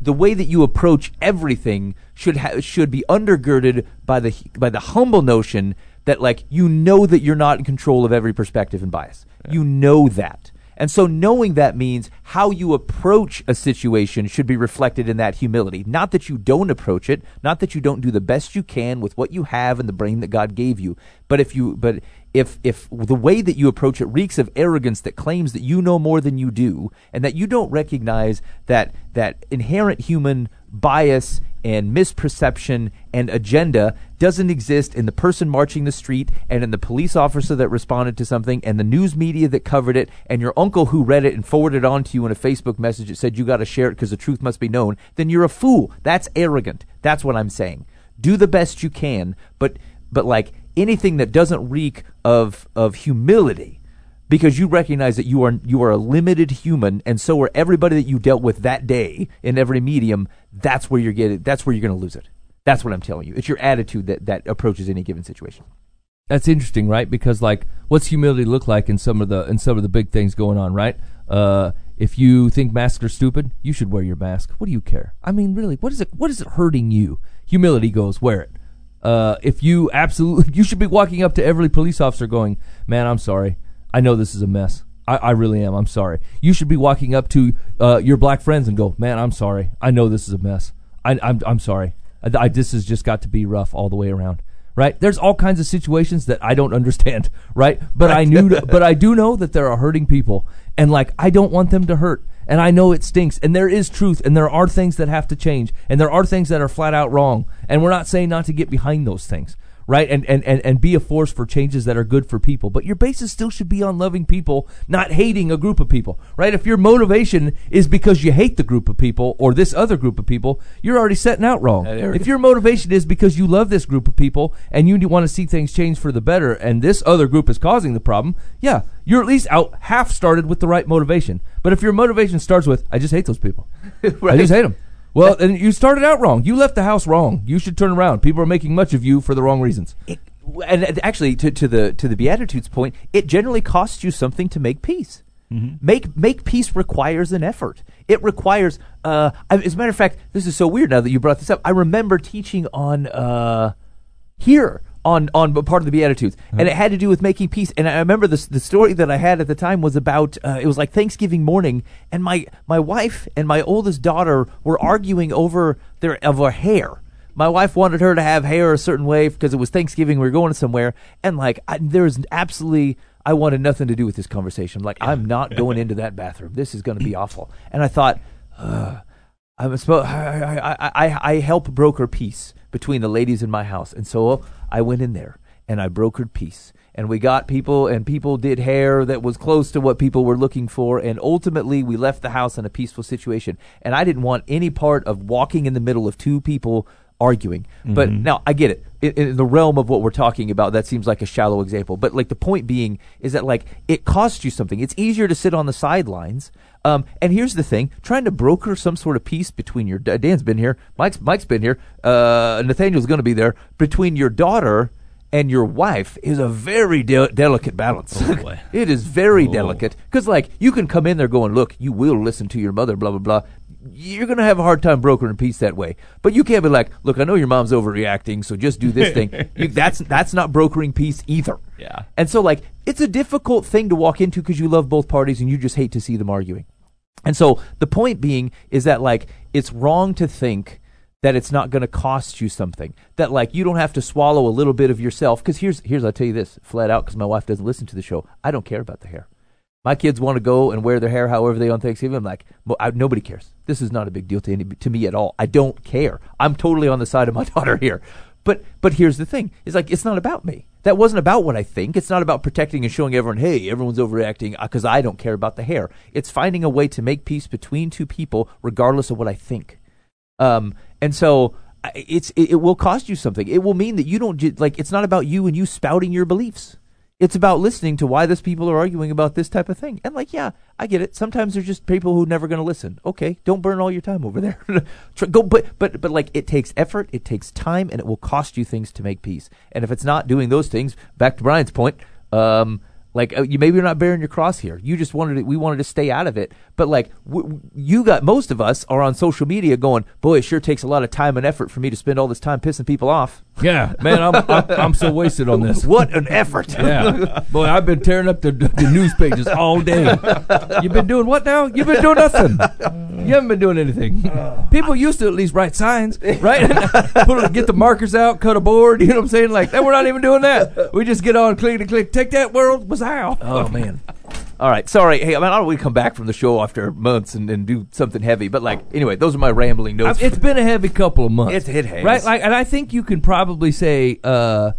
the way that you approach everything should ha- should be undergirded by the by the humble notion that like you know that you're not in control of every perspective and bias. You know that. And so knowing that means how you approach a situation should be reflected in that humility. Not that you don't approach it, not that you don't do the best you can with what you have and the brain that God gave you, but if you but if if the way that you approach it reeks of arrogance that claims that you know more than you do and that you don't recognize that that inherent human bias and misperception and agenda doesn't exist in the person marching the street and in the police officer that responded to something and the news media that covered it and your uncle who read it and forwarded it on to you in a Facebook message that said you got to share it because the truth must be known, then you're a fool. That's arrogant. That's what I'm saying. Do the best you can, but but like anything that doesn't reek of of humility because you recognize that you are you are a limited human, and so are everybody that you dealt with that day in every medium. That's where you're getting. That's where you're going to lose it. That's what I'm telling you. It's your attitude that that approaches any given situation. That's interesting, right? Because like, what's humility look like in some of the in some of the big things going on, right? Uh, if you think masks are stupid, you should wear your mask. What do you care? I mean, really, what is it? What is it hurting you? Humility goes wear it. Uh, if you absolutely, you should be walking up to every police officer going, "Man, I'm sorry. I know this is a mess. I, I really am. I'm sorry." You should be walking up to uh, your black friends and go, "Man, I'm sorry. I know this is a mess. I, I'm I'm sorry. I, I, this has just got to be rough all the way around." right? There's all kinds of situations that I don't understand, right? But I knew, but I do know that there are hurting people, and like I don't want them to hurt, and I know it stinks, and there is truth, and there are things that have to change, and there are things that are flat out wrong, and we're not saying not to get behind those things. Right and, and, and, and be a force for changes that are good for people. But your basis still should be on loving people, not hating a group of people. Right? If your motivation is because you hate the group of people or this other group of people, you're already setting out wrong. If your motivation is because you love this group of people and you want to see things change for the better and this other group is causing the problem, yeah, you're at least out half started with the right motivation. But if your motivation starts with, I just hate those people. I just hate them. Well, then you started out wrong. You left the house wrong. You should turn around. People are making much of you for the wrong reasons. It, and and actually, to, to the to the Beatitudes point, it generally costs you something to make peace. Make make peace requires an effort. It requires. Uh, I- as a matter of fact, this is so weird now that you brought this up. I remember teaching on uh, here on on part of the Beatitudes, and it had to do with making peace. And I remember the the story that I had at the time was about uh, it was like Thanksgiving morning, and my my wife and my oldest daughter were arguing over their of her hair. My wife wanted her to have hair a certain way because it was Thanksgiving. We were going somewhere, and like I, there was absolutely, I wanted nothing to do with this conversation. Like I'm not going into that bathroom. This is going to be awful. And I thought, Ugh. I'm supposed. I, I, I, I help broker peace between the ladies in my house, and so I went in there and I brokered peace, and we got people, and people did hair that was close to what people were looking for, and ultimately we left the house in a peaceful situation. And I didn't want any part of walking in the middle of two people arguing. But mm-hmm. now I get it. In, in the realm of what we're talking about, that seems like a shallow example. But like the point being is that like it costs you something. It's easier to sit on the sidelines. Um, and here's the thing: trying to broker some sort of peace between your Dan's been here, Mike's Mike's been here, uh, Nathaniel's going to be there between your daughter and your wife is a very de- delicate balance. boy. it is very delicate because like you can come in there going, look, you will listen to your mother, blah blah blah. You're gonna have a hard time brokering peace that way, but you can't be like, look, I know your mom's overreacting, so just do this thing. You, that's that's not brokering peace either. Yeah. And so like it's a difficult thing to walk into because you love both parties and you just hate to see them arguing. And so the point being is that like it's wrong to think that it's not going to cost you something. That like you don't have to swallow a little bit of yourself because here's here's I'll tell you this flat out because my wife doesn't listen to the show. I don't care about the hair. My kids want to go and wear their hair however they on Thanksgiving. I'm like, I, nobody cares. This is not a big deal to any, to me at all. I don't care. I'm totally on the side of my daughter here. But but here's the thing: it's like it's not about me. That wasn't about what I think. It's not about protecting and showing everyone, hey, everyone's overreacting because I don't care about the hair. It's finding a way to make peace between two people, regardless of what I think. Um, and so it's it, it will cost you something. It will mean that you don't like. It's not about you and you spouting your beliefs. It's about listening to why these people are arguing about this type of thing. And like, yeah, I get it. Sometimes there's just people who are never going to listen. Okay, don't burn all your time over there. Go, but but but like, it takes effort, it takes time, and it will cost you things to make peace. And if it's not doing those things, back to Brian's point, um, like uh, you maybe you're not bearing your cross here. You just wanted it. We wanted to stay out of it. But like w- w- you got most of us are on social media going, boy, it sure takes a lot of time and effort for me to spend all this time pissing people off. Yeah, man, I'm, I'm, I'm so wasted on this. What an effort! Yeah, boy, I've been tearing up the, the news pages all day. You've been doing what now? You've been doing nothing. You haven't been doing anything. People used to at least write signs, right? Put get the markers out, cut a board. You know what I'm saying? Like, we're not even doing that. We just get on, click and click. Take that world was how. Oh man. All right, sorry. Hey, I mean, I don't we come back from the show after months and, and do something heavy, but like, anyway, those are my rambling notes. It's been a heavy couple of months. It- it has. right? Like, and I think you can probably say, uh,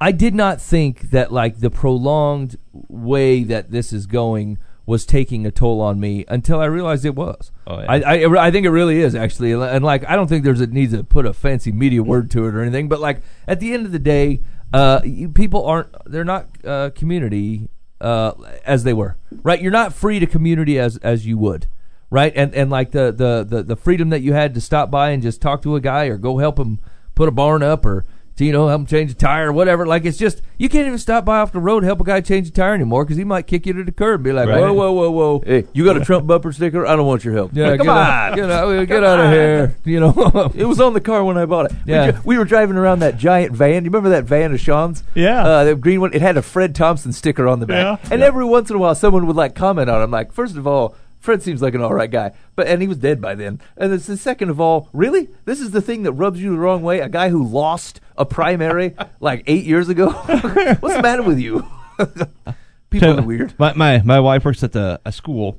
I did not think that like the prolonged way that this is going was taking a toll on me until I realized it was. Oh, yeah. I, I I think it really is actually, and like I don't think there's a need to put a fancy media word to it or anything, but like at the end of the day, uh, you, people aren't they're not uh, community uh, as they were. Right, you're not free to community as as you would. Right, and and like the, the the the freedom that you had to stop by and just talk to a guy or go help him put a barn up or to, you know help him change a tire or whatever. Like it's just you can't even stop by off the road and help a guy change a tire anymore because he might kick you to the curb and be like, Right. whoa whoa whoa whoa. Hey, you got a Trump bumper sticker? I don't want your help. Yeah, Like, come get on. out, get out, get out of here. You know, It was on the car when I bought it. We Yeah. dri- We, were driving around that giant van. You remember that van of Sean's? Yeah. Uh, the green one. It had a Fred Thompson sticker on the back. Yeah. And every once in a while, someone would like comment on it. I'm like, first of all, Fred seems like an all right guy, but and he was dead by then. And it's the second of all, really, this is the thing that rubs you the wrong way. A guy who lost a primary like eight years ago. What's the matter with you? People are weird. My, my my wife works at the a school,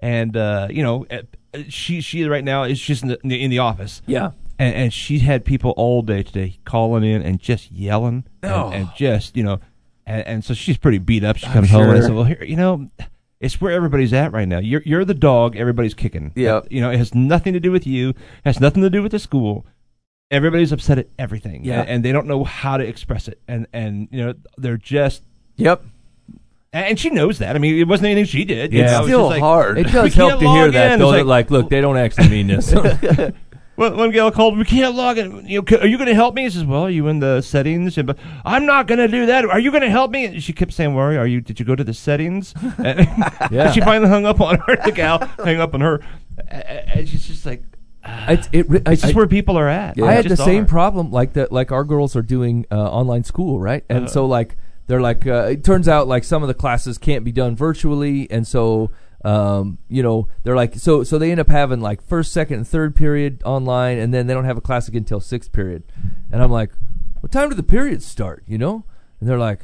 and uh, you know, uh, she she right now is just in the, in the, office. Yeah. and, and she had people all day today calling in and just yelling and, Oh. and just you know, and, and so she's pretty beat up. She comes home and I said, "Well, here, you know." It's where everybody's at right now. You're you're the dog. Everybody's kicking. Yeah. you know it has nothing to do with you. It Has nothing to do with the school. Everybody's upset at everything. Yeah. and, and they don't know how to express it. And and you know they're just Yep. and she knows that. I mean, it wasn't anything she did. Yeah. It's It's still hard. it We does help to hear log that in. though. It's that like, look, they don't actually mean this. Well, one gal called. We can't log in. You know, are you going to help me? He says, "Well, are you in the settings?" And, but I'm not going to do that. Are you going to help me? And she kept saying, "Worry, are you? Did you go to the settings?" And, Yeah. she finally hung up on her. The gal hung up on her, A- a- and she's just like, it's it, re- "It's I- just where people are at." I had the same are. problem like that like our girls are doing uh, online school right? Uh-huh. and so like they're like uh, it turns out like some of the classes can't be done virtually. And so um, you know they're like so so they end up having like first second and third period online and then they don't have a class again until sixth period. And i'm like what time do the periods start? You know? And they're like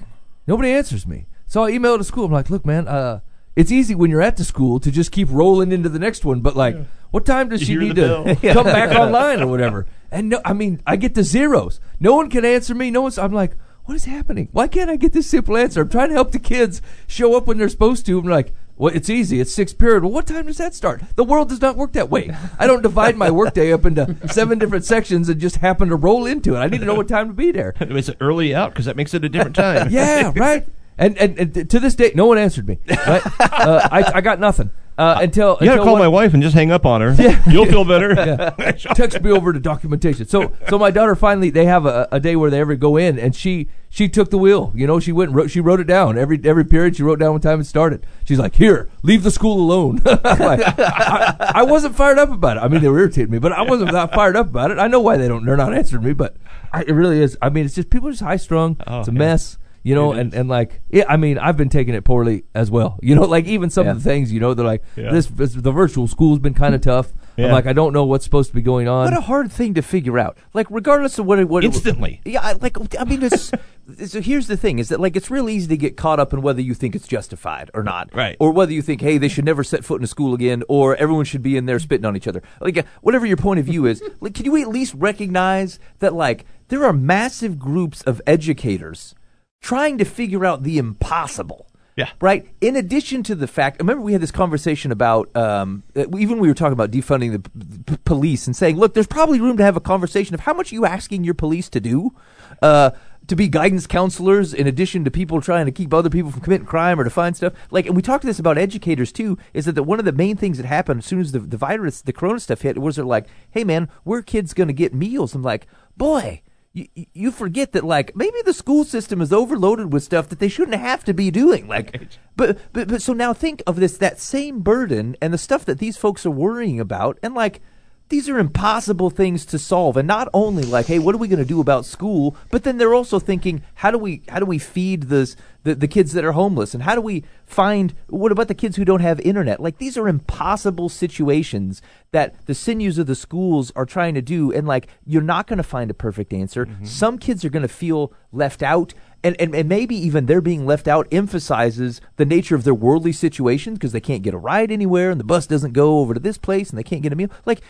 nobody answers me. So i email to school. I'm like look man uh it's easy when you're at the school to just keep rolling into the next one, but like, what time does she hear need to come back online or whatever? And no, I mean, I get the zeros. No one can answer me. No one's. I'm like, what is happening? Why can't I get this simple answer? I'm trying to help the kids show up when they're supposed to. I'm like, well, it's easy. It's sixth period. Well, what time does that start? The world does not work that way. I don't divide my workday up into seven different sections and just happen to roll into it. I need to know what time to be there. It's early out because that makes it a different time. Yeah, right. And, and and to this day, no one answered me. Right? uh, I I got nothing uh, until You got to call one- my wife and just hang up on her. Yeah. You'll feel better. text me over to documentation. So so my daughter finally they have a, a day where they ever go in and she she took the wheel. You know, she went and wrote, she wrote it down. Every every period she wrote down what time it started. She's like, "Here, leave the school alone." Like, I, I wasn't fired up about it. I mean, they were irritating me, but I wasn't that fired up about it. I know why they don't they're not answering me, but I, it really is. I mean, it's just people are just high strung. Oh, it's a yeah. mess. You know, and, and like, yeah, I mean, I've been taking it poorly as well. You know, like even some Yeah. of the things, you know, they're like, Yeah. this, this, the virtual school's been kind of tough. I'm like, I don't know what's supposed to be going on. What a hard thing to figure out. Like, regardless of what it what it- Instantly. yeah, I- like I mean, it's, so here's the thing: is that like it's real easy to get caught up in whether you think it's justified or not, Right. Or whether you think, hey, they should never set foot in a school again, or everyone should be in there spitting on each other. Like, uh, whatever your point of view is, like, can you at least recognize that like there are massive groups of educators trying to figure out the impossible? Yeah. Right. In addition to the fact, remember we had this conversation about um, uh, even we were talking about defunding the p- p- police and saying, look, there's probably room to have a conversation of how much are you asking your police to do, uh, to be guidance counselors in addition to people trying to keep other people from committing crime or to find stuff. Like, and we talked to this about educators too. Is that the, one of the main things that happened as soon as the the virus, the corona stuff hit, was they're like, hey man, where are kids going to get meals? I'm like, boy you, you forget that like maybe the school system is overloaded with stuff that they shouldn't have to be doing like but but but so now think of this that same burden and the stuff that these folks are worrying about and like these are impossible things to solve and not only like hey what are we going to do about school but then they're also thinking how do we how do we feed this the, the kids that are homeless? And how do we find what about the kids who don't have internet? Like these are impossible situations that the sinews of the schools are trying to do and like you're not going to find a perfect answer. Mm-hmm. Some kids are going to feel left out and, and, and maybe even their being left out emphasizes the nature of their worldly situations because they can't get a ride anywhere and the bus doesn't go over to this place and they can't get a meal. Like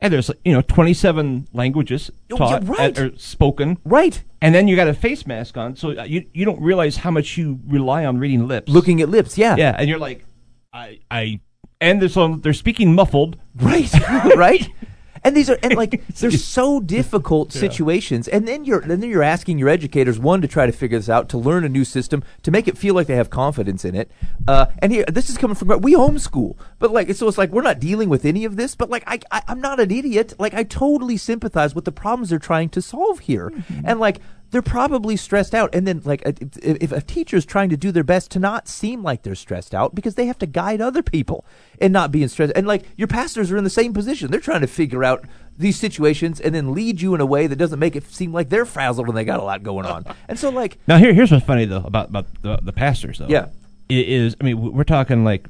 And there's you know 27 languages Oh, taught yeah, right. or spoken, right and then you got a face mask on, so uh, you you don't realize how much you rely on reading lips. looking at lips yeah yeah, and you're like, I I, and there's some they're speaking muffled. Right, right. And these are and like they're so difficult situations. And then you're and then you're asking your educators one to try to figure this out, to learn a new system, to make it feel like they have confidence in it. Uh, and here this is coming from we homeschool, but like so it's like we're not dealing with any of this. But like I, I I'm not an idiot. Like I totally sympathize with the problems they're trying to solve here. And like they're probably stressed out. And then, like, if, if a teacher's trying to do their best to not seem like they're stressed out because they have to guide other people and not being stressed. And, like, your pastors are in the same position. They're trying to figure out these situations and then lead you in a way that doesn't make it seem like they're frazzled and they got a lot going on. And so, like, Now here, here's what's funny though about about the, the pastors though. Yeah. I- is I mean we're talking like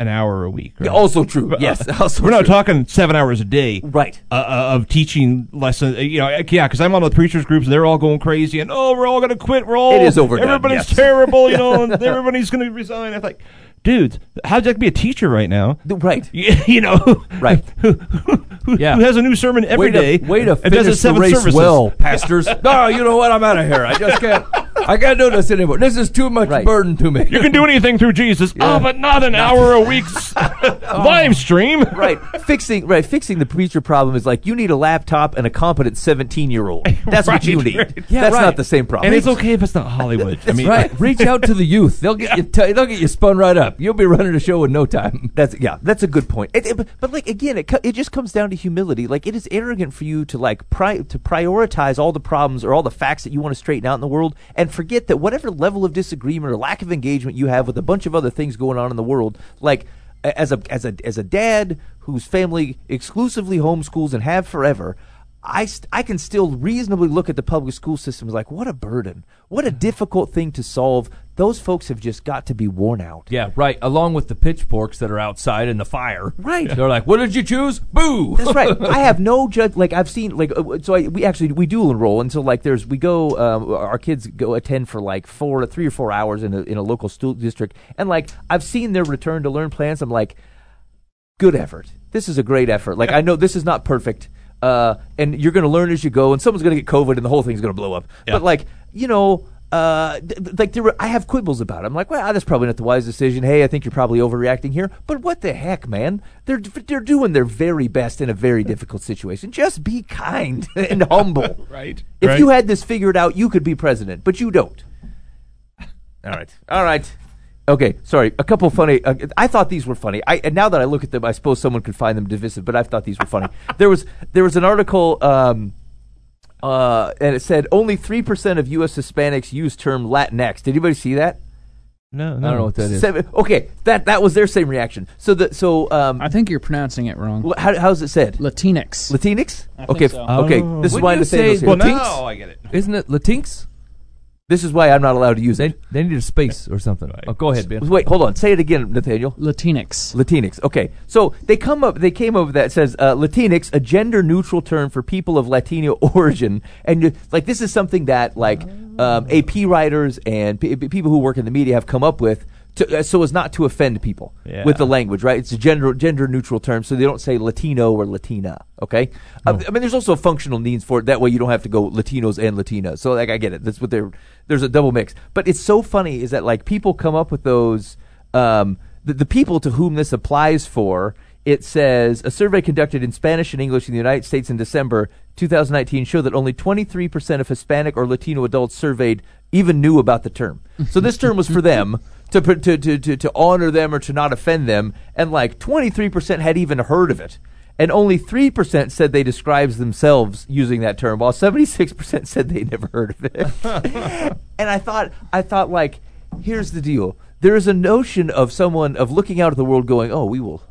an hour a week. Right? also true. Yes, also we're not true. talking seven hours a day, Right. Uh, uh, of teaching lessons. uh, You know, uh, yeah, because I'm on the preachers groups and they're all going crazy and oh, we're all going to quit. We're all It is overdone, Everybody's yes. terrible. You know, and everybody's going to resign. I'm like, dudes, how'd you like to be a teacher right now? Right. You, you know, Right. who, who, Yeah. who has a new sermon every way day? to, way to and does it finish the race services. well, pastors. no, you know what? I'm out of here. I just can't. I can't do this anymore. This is too much Right. burden to me. You can do anything through Jesus. Oh, but not an hour a week's oh. live stream. right fixing right fixing the preacher problem is like you need a laptop and a competent 17 year old that's what you need right. Yeah, that's right. not the same problem And it's okay if it's not Hollywood. I mean, right. Reach out to the youth. They'll get you. T- they'll get you spun right up. You'll be running a show in no time. That's yeah, that's a good point. It, it- but, but like again, it it just comes down to humility. Like it is arrogant for you to like pri- to prioritize all the problems or all the facts that you want to straighten out in the world, and forget that whatever level of disagreement or lack of engagement you have with a bunch of other things going on in the world, like as a as a as a dad whose family exclusively homeschools and have forever. I, st- I can still reasonably look at the public school system as like what a burden what a difficult thing to solve those folks have just got to be worn out Yeah, right. Along with the pitchforks that are outside in the fire. Right. They're like, "What did you choose? Boo!" That's right. I have no judge. Like I've seen, like uh, so. I, we actually we dual enroll, and so like there's we go. Um, our kids go attend for like four, three or four hours in a in a local school district, and like I've seen their return to learn plans. I'm like, good effort. This is a great effort. Like I know this is not perfect, uh, and you're going to learn as you go, and someone's going to get COVID, and the whole thing's going to blow up. Yeah. But like you know. Uh, th- th- like there were, I have quibbles about it. I'm like, well, that's probably not the wise decision. Hey, I think you're probably overreacting here. But what the heck, man? They're they're doing their very best in a very difficult situation. Just be kind and humble. Right. If right. you had this figured out, you could be president, but you don't. All right. All right. Okay, sorry. A couple funny. Uh, I thought these were funny. I and now that I look at them, I suppose someone could find them divisive. But I thought these were funny. there was there was an article, um, uh, and it said only three percent of U.S. Hispanics use term Latinx. Did anybody see that? no, no. I don't know what that is. Seven, okay, that that was their same reaction. So the so um, I think you're pronouncing it wrong. wh- how, how's it said? Latinx. Latinx? I think okay, so. okay. Oh. This is Wouldn't why you Nathaniel's say- here. Well, Latinx? now I get it. Isn't it Latinx? This is why I'm not allowed to use They it. they need a space or something. Oh, go ahead, Ben. Wait, hold on. Say it again, Nathaniel. Latinx. Latinx. Okay, so they come up. They came up with that it says uh, Latinx, a gender neutral term for people of Latino origin, and like this is something that like um, AP writers and p- p- people who work in the media have come up with. To, uh, so as not to offend people Yeah. with the language, right? It's a gender gender neutral term, so they don't say Latino or Latina. Okay, Uh, I mean, there's also functional needs for it. That way, you don't have to go Latinos and Latinas. So, like, I get it. That's what they're. There's a double mix, but it's so funny is that like people come up with those. Um, the, the people to whom this applies for, it says a survey conducted in Spanish and English in the United States in December 2019 showed that only 23% of Hispanic or Latino adults surveyed even knew about the term. So this term was for them to, to, to, to, to honor them or to not offend them, and like 23% had even heard of it. And only 3% said they describes themselves using that term, while 76% said they never heard of it. and I thought, I thought like, here's the deal. There is a notion of someone of looking out at the world going, "Oh, we will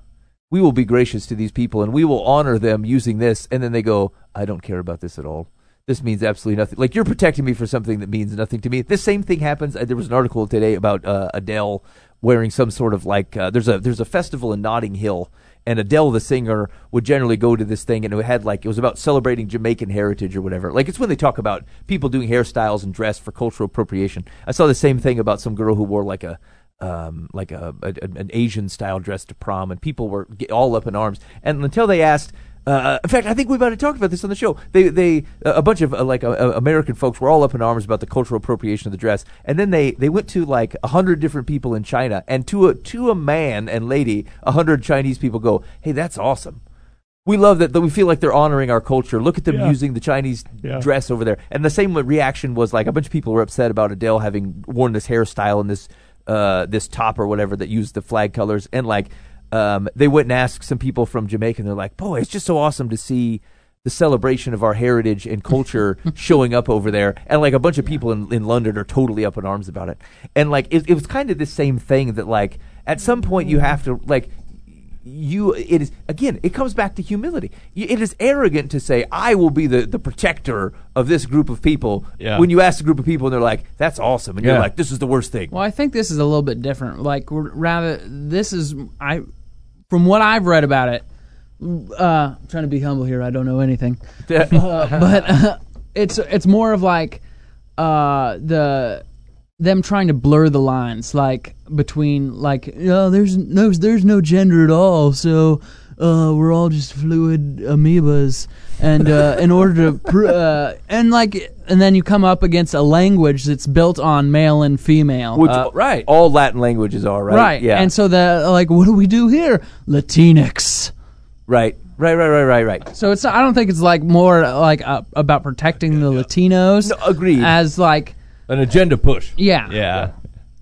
we will be gracious to these people and we will honor them using this." And then they go, "I don't care about this at all. This means absolutely nothing. Like you're protecting me for something that means nothing to me." This same thing happens. Uh, there was an article today about uh, Adele wearing some sort of like uh, there's a there's a festival in Notting Hill and Adele the singer would generally go to this thing and it had like it was about celebrating Jamaican heritage or whatever. Like it's when they talk about people doing hairstyles and dress for cultural appropriation. I saw the same thing about some girl who wore like a um, like a, a an Asian style dress to prom, and people were all up in arms. And until they asked, uh, in fact, I think we might have talked about this on the show. They they a bunch of uh, like uh, uh, American folks were all up in arms about the cultural appropriation of the dress, and then they they went to like a hundred different people in China, and to a to a man and lady, a hundred Chinese people go, "Hey, that's awesome." We love that, that we feel like they're honoring our culture. Look at them Yeah. using the Chinese Yeah. dress over there. And the same reaction was like a bunch of people were upset about Adele having worn this hairstyle and this uh, this top or whatever that used the flag colors. And like um, they went and asked some people from Jamaica, and they're like, "Boy, it's just so awesome to see." The celebration of our heritage and culture showing up over there, and like a bunch of people in, in London are totally up in arms about it. And like it, it was kind of the same thing that like at some point you have to like you it is again it comes back to humility it is arrogant to say i will be the, the protector of this group of people Yeah. when you ask a group of people and they're like that's awesome and Yeah. you're like this is the worst thing Well, I think this is a little bit different. Like, rather, this is I, from what I've read about it. Uh, I'm trying to be humble here. I don't know anything, uh, but uh, it's it's more of like uh, the them trying to blur the lines, like between like oh, there's no there's no gender at all, so uh, we're all just fluid amoebas, and uh, in order to uh, and like and then you come up against a language that's built on male and female, Which Uh, right. all latin languages are right right? yeah And so the like, what do we do here? Latinx. right right right right right right So it's I don't think it's like more like uh, about protecting the Latinos. No, agreed. As like An agenda push. yeah, Yeah.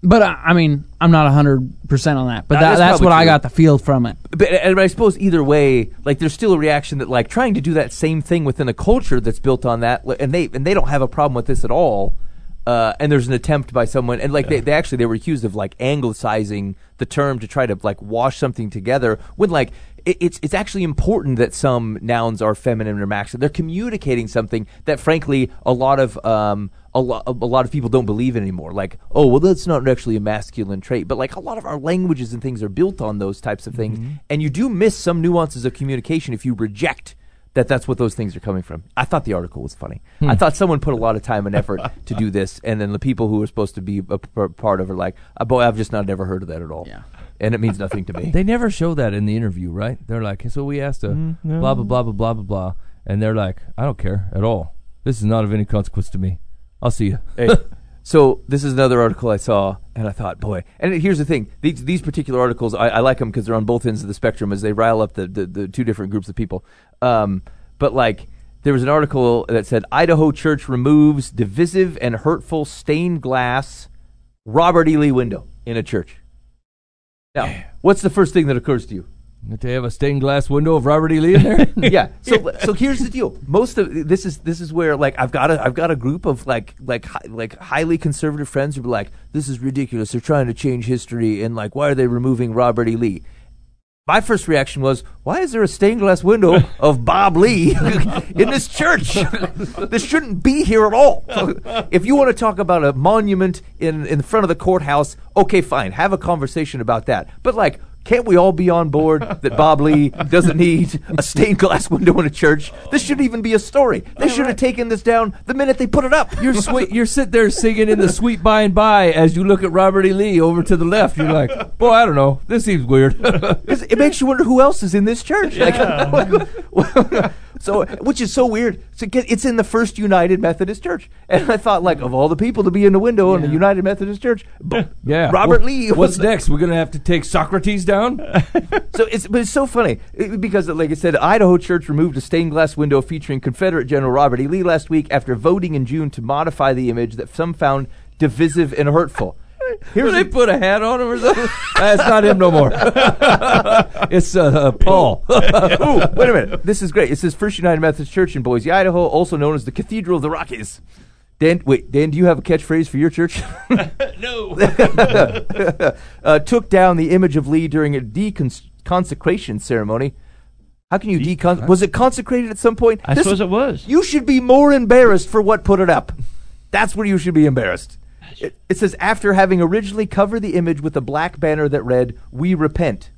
But uh, I mean, I'm not hundred percent on that. But that, that's that's probably what I true. got the feel from it. but, and I suppose either way, like there's still a reaction that like trying to do that same thing within a culture that's built on that, li- and they and they don't have a problem with this at all. Uh, and there's an attempt by someone, and like they, they actually they were accused of like anglicizing the term to try to like wash something together. When like it, it's it's actually important that some nouns are feminine or masculine. They're communicating something that frankly a lot of um a lot a lot of people don't believe in anymore. Like oh well that's not actually a masculine trait, but like a lot of our languages and things are built on those types of things, and you do miss some nuances of communication if you reject that that's what those things are coming from. I thought the article was funny. I thought someone put a lot of time and effort to do this, and then the people who were supposed to be a p- part of it are like, uh, boy, I've just not never heard of that at all. Yeah. And it means nothing to me. They never show that in the interview, right? They're like, so we asked a blah blah blah blah blah blah blah, and they're like, I don't care at all. This is not of any consequence to me. I'll see you. Hey, so this is another article I saw, and I thought, boy. And here's the thing: these these particular articles, I, I like them because they're on both ends of the spectrum, as they rile up the the, the two different groups of people. Um, but like, there was an article that said Idaho church removes divisive and hurtful stained glass Robert E. Lee window in a church. Now, what's the first thing that occurs to you? That They have a stained glass window of Robert E. Lee in there. yeah. So so here's the deal. Most of this is this is where like I've got a I've got a group of like like hi, like highly conservative friends who are like this is ridiculous. They're trying to change history and like why are they removing Robert E. Lee? My first reaction was, why is there a stained glass window of Bob Lee in this church? this shouldn't be here at all. if you want to talk about a monument in in front of the courthouse, okay, fine, have a conversation about that. But like, can't we all be on board that Bob Lee doesn't need a stained glass window in a church? This shouldn't even be a story. They should have taken this down the minute they put it up. You're sweet. You're sitting there singing in the sweet by and by as you look at Robert E. Lee over to the left. You're like, boy, I don't know. This seems weird. it makes you wonder who else is in this church. Like, so, which is so weird. So get- it's in the First United Methodist Church, and I thought, like, of all the people to be in the window in the United Methodist Church, yeah. Robert What- Lee. What's next? We're gonna have to take Socrates down. So it's but it's so funny it- because, like I said, Idaho Church removed a stained glass window featuring Confederate General Robert E. Lee last week after voting in June to modify the image that some found divisive and hurtful. Here's they put a hat on him or something. That's not him no more. it's uh, uh, Paul. Ooh, wait a minute. This is great. It says First United Methodist Church in Boise, Idaho, also known as the Cathedral of the Rockies. Dan, wait, Dan, do you have a catchphrase for your church? no. uh, took down the image of Lee during a deconsecration ceremony. How can you decon? Was it consecrated at some point? I This- suppose it was. You should be more embarrassed for what put it up. That's where you should be embarrassed. It, it says after having originally covered the image with a black banner that read "We repent."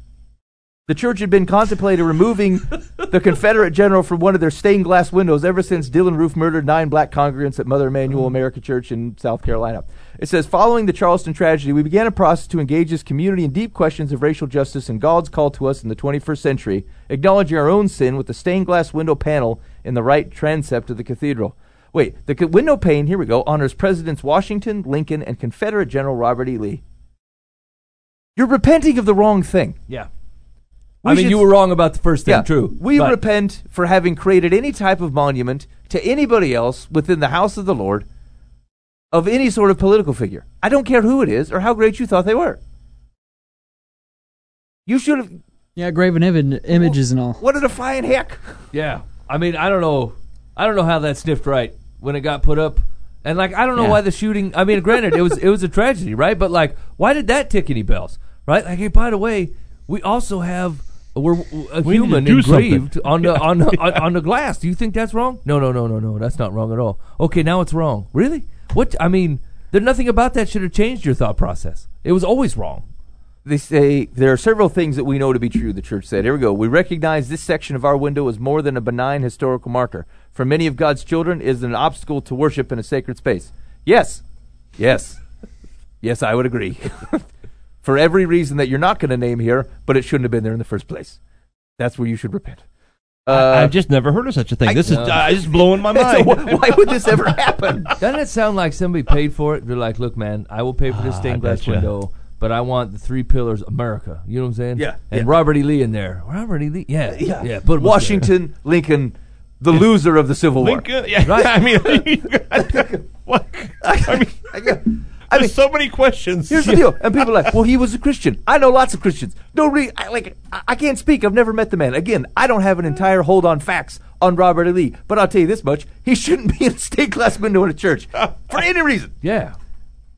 The church had been contemplating removing the Confederate general from one of their stained glass windows ever since Dylann Roof murdered nine black congregants at Mother Emanuel mm-hmm. American Church in South Carolina. It says, following the Charleston tragedy, we began a process to engage this community in deep questions of racial justice and God's call to us in the 21st century, acknowledging our own sin with the stained glass window panel in the right transept of the cathedral. Wait, the window pane, here we go, honors Presidents Washington, Lincoln, and Confederate General Robert E. Lee. You're repenting of the wrong thing. yeah. I mean, should- you were wrong about the first thing. Yeah, True. We but- repent for having created any type of monument to anybody else within the house of the Lord of any sort of political figure. I don't care who it is or how great you thought they were. You should have. Yeah, graven Im- images and all. What a defiant heck! Yeah. I mean, I don't know. I don't know how that sniffed right when it got put up. And like, I don't know Yeah. why the shooting. I mean, granted, it was it was a tragedy, right? But like, why did that tick any bells, right? Like, hey, by the way, we also have we're a We human do engraved something. on the on, the- on on the glass. Do you think that's wrong? No, no, no, no, no. That's not wrong at all. Okay, now it's wrong. Really? What? I mean, there nothing about that should have changed your thought process. It was always wrong. They say there are several things that we know to be true, the church said. Here we go. We recognize this section of our window is more than a benign historical marker. For many of God's children, it is an obstacle to worship in a sacred space. Yes. Yes. Yes, I would agree. For every reason that you're not going to name here, but it shouldn't have been there in the first place. That's where you should repent. I, Uh, I've just never heard of such a thing. this is No. uh, just blowing my so mind. wh- why would this ever happen? Doesn't it sound like somebody paid for it? They're like, look, man, I will pay for this Ah, stained glass betcha. window, but I want the three pillars, America. You know what I'm saying? Yeah, And yeah. Robert E. Lee in there. Robert E. Lee? Yeah. Yeah. Yeah. but him there. Washington, Lincoln, the loser of the Civil War. Lincoln, yeah, Right. I mean, what? I mean, I mean, so many questions. Here's the deal, and people are like, "Well, he was a Christian." I know lots of Christians. No, re- I, like I, I can't speak. I've never met the man. Again, I don't have an entire hold on facts on Robert E. Lee, but I'll tell you this much: he shouldn't be in a stained glass window in a church for any reason, Yeah.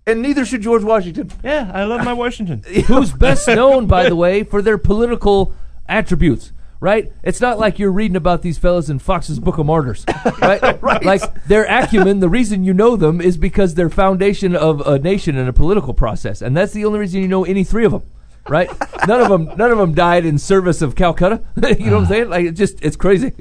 and neither should George Washington. Yeah, I love my Washington. Who's best known, by the way, for their political attributes. Right? It's not like you're reading about these fellas in Foxe's Book of Martyrs. Right? Right. Like their acumen, the reason you know them is because they're foundation of a nation and a political process. And that's the only reason you know any three of them. Right? none of them none of them died in service of Calcutta. you know what I'm saying? Like it just it's crazy.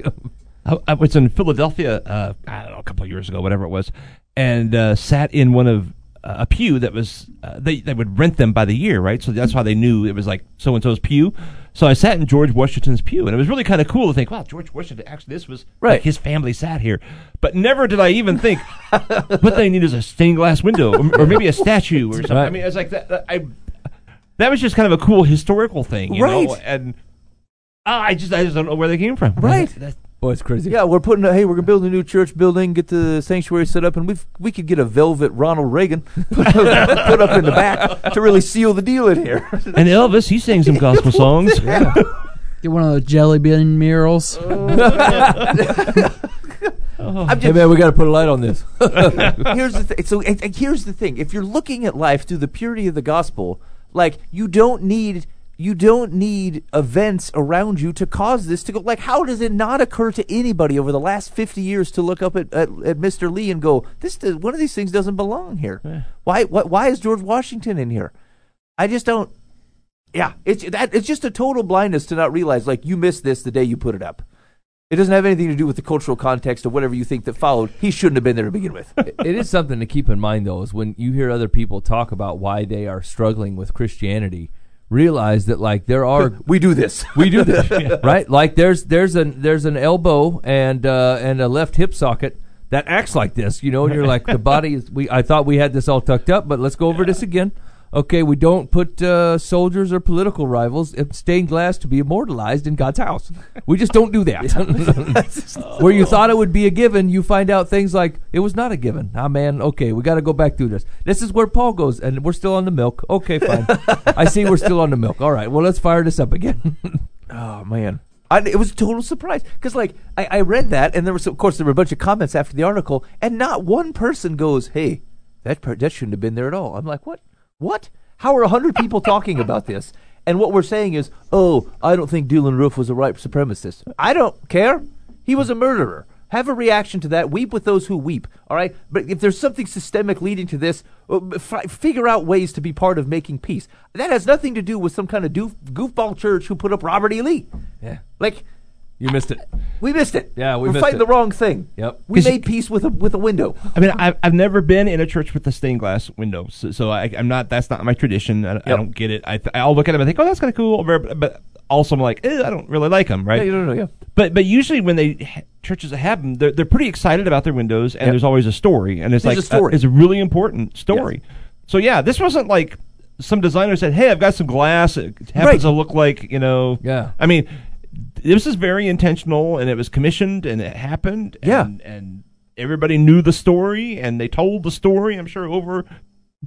I, I was in Philadelphia, uh, I don't know, a couple of years ago, whatever it was, and uh, sat in one of uh, a pew that was uh, they they would rent them by the year, right? So that's how they knew it was like so and so's pew. So I sat in George Washington's pew, and it was really kind of cool to think, wow, George Washington actually this was Right. like his family sat here. But never did I even think what they need is a stained glass window or, or maybe a statue or something. I mean, it's like that. that- I that was just kind of a cool historical thing, you know? Right. And ah, I just I just don't know where they came from. Right. That- Boy, it's crazy. Yeah, we're putting. A, hey, we're gonna build a new church building, get the sanctuary set up, and we we could get a velvet Ronald Reagan put, put up in the back to really seal the deal in here. And Elvis, he sang some gospel songs. Get one of those jelly bean murals. Oh. I'm Hey man, we got to put a light on this. here's the thing. So and, and here's the thing: if you're looking at life through the purity of the gospel, like you don't need you don't need events around you to cause this to go. Like, how does it not occur to anybody over the last fifty years to look up at, at, at Mr. Lee and go, "This does, one of these things doesn't belong here. Why, why why is George Washington in here? I just don't. Yeah, it's that it's just a total blindness to not realize like you missed this the day you put it up. It doesn't have anything to do with the cultural context of whatever you think that followed. He shouldn't have been there to begin with. it is something to keep in mind though is when you hear other people talk about why they are struggling with christianity realize that like there are we do this. we do this right like there's there's an there's an elbow and uh and a left hip socket that acts like this you know and you're like the body is we i thought we had this all tucked up but let's go over this again okay we don't put uh soldiers or political rivals in stained glass to be immortalized in god's house we just don't do that where you thought it would be a given, you find out things like it was not a given. Ah, man, okay, we got to go back through this. This is where Paul goes, and we're still on the milk. Okay, fine. I see we're still on the milk. All right, well, let's fire this up again. Oh man, I, it was a total surprise because like I, I read that and there was of course there were a bunch of comments after the article and not one person goes, "Hey, that part, that shouldn't have been there at all." I'm like, "What? What? How are a hundred people talking about this?" And what we're saying is, "Oh, I don't think Dylann Roof was a white supremacist. I don't care. He was a murderer." Have a reaction to that. Weep with those who weep. All right. But if there's something systemic leading to this, uh, f- figure out ways to be part of making peace. That has nothing to do with some kind of doof, goofball church who put up Robert E. Lee. yeah, Like you missed it. we missed it. Yeah, we are missed fighting it. the wrong thing. Yep. We 'Cause you- made peace with a with a window. I mean, I've, I've never been in a church with a stained glass window, so, so I, I'm not. That's not my tradition. I, I Yep. don't get it. I, th- I'll look at them and think, oh, that's kind of cool, but, but also I'm like, eh, I don't really like them, right? Yeah, you don't know. Yeah. But but usually when they ha- churches that have them, they're, they're pretty excited about their windows, and Yep. there's always a story, and it's There's like a story. it's a really important story. So yeah, this wasn't like some designer said, "Hey, I've got some glass. It happens Right. to look like you know." Yeah. I mean, this is very intentional, and it was commissioned, and it happened. Yeah. and, and everybody knew the story, and they told the story. I'm sure over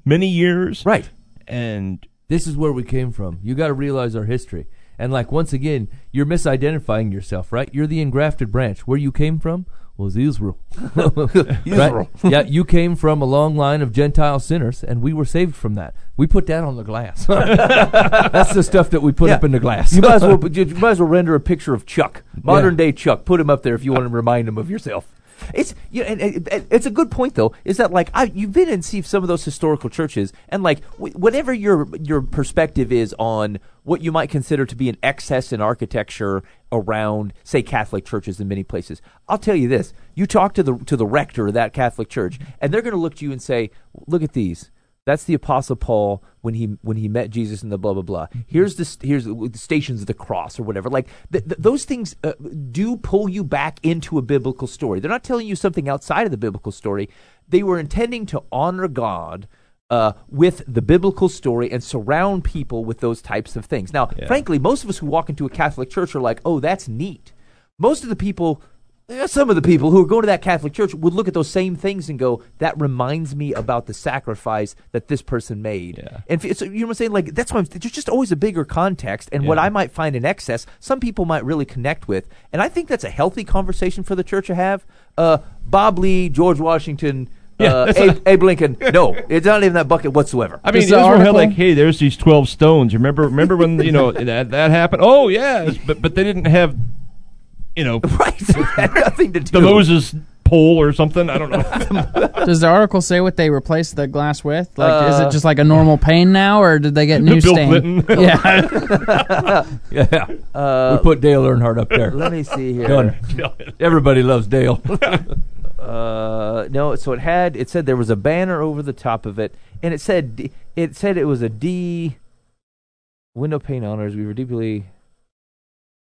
many years. Right. And This is where we came from. You got to realize our history. And like once again, you're misidentifying yourself, right? You're the engrafted branch. Where you came from was Israel. Israel. Right? yeah, you came from a long line of Gentile sinners, and we were saved from that. We put that on the glass. That's the stuff that we put Yeah. up in the glass. You might as well you might as well render a picture of Chuck, modern day Chuck. Put him up there if you want to remind him of yourself. It's you know, and, and- and it's a good point though. Is that like I you've been and see some of those historical churches, and like wh- whatever your your perspective is on what you might consider to be an excess in architecture around, say, Catholic churches in many places. I'll tell you this: you talk to the to the rector of that Catholic church, and they're going to look to you and say, "Look at these." That's the Apostle Paul when he when he met Jesus in the blah blah blah. Here's the here's the stations of the cross or whatever. Like th- th- those things uh, do pull you back into a biblical story. They're not telling you something outside of the biblical story. They were intending to honor God uh, with the biblical story and surround people with those types of things. Now, frankly, most of us who walk into a Catholic church are like, "Oh, that's neat." Most of the people some of the people who are going to that Catholic church would look at those same things and go, "That reminds me about the sacrifice that this person made." Yeah. And f- so, you know what I'm saying? Like that's why I'm, there's just always a bigger context, and what I might find in excess, some people might really connect with, and I think that's a healthy conversation for the church to have. Uh, Bob Lee, George Washington. Yeah, uh, Abe, Abe Lincoln. No, it's not even that bucket whatsoever. I mean, Does the Israel like, hey, there's these twelve stones. Remember? Remember when you know that that happened? Oh yeah, but but they didn't have, you know, right? Had nothing to do. the Moses pole or something. I don't know. Does the article say what they replaced the glass with? Like, is Uh, it just like a normal pane now, or did they get new Bill stain? Clinton. Yeah, yeah. Uh, we put Dale Earnhardt up there. Let me see here. Done. Everybody loves Dale. Uh, no. So it had. It said there was a banner over the top of it, and it said it said it was a D. Window pane honors. We were deeply.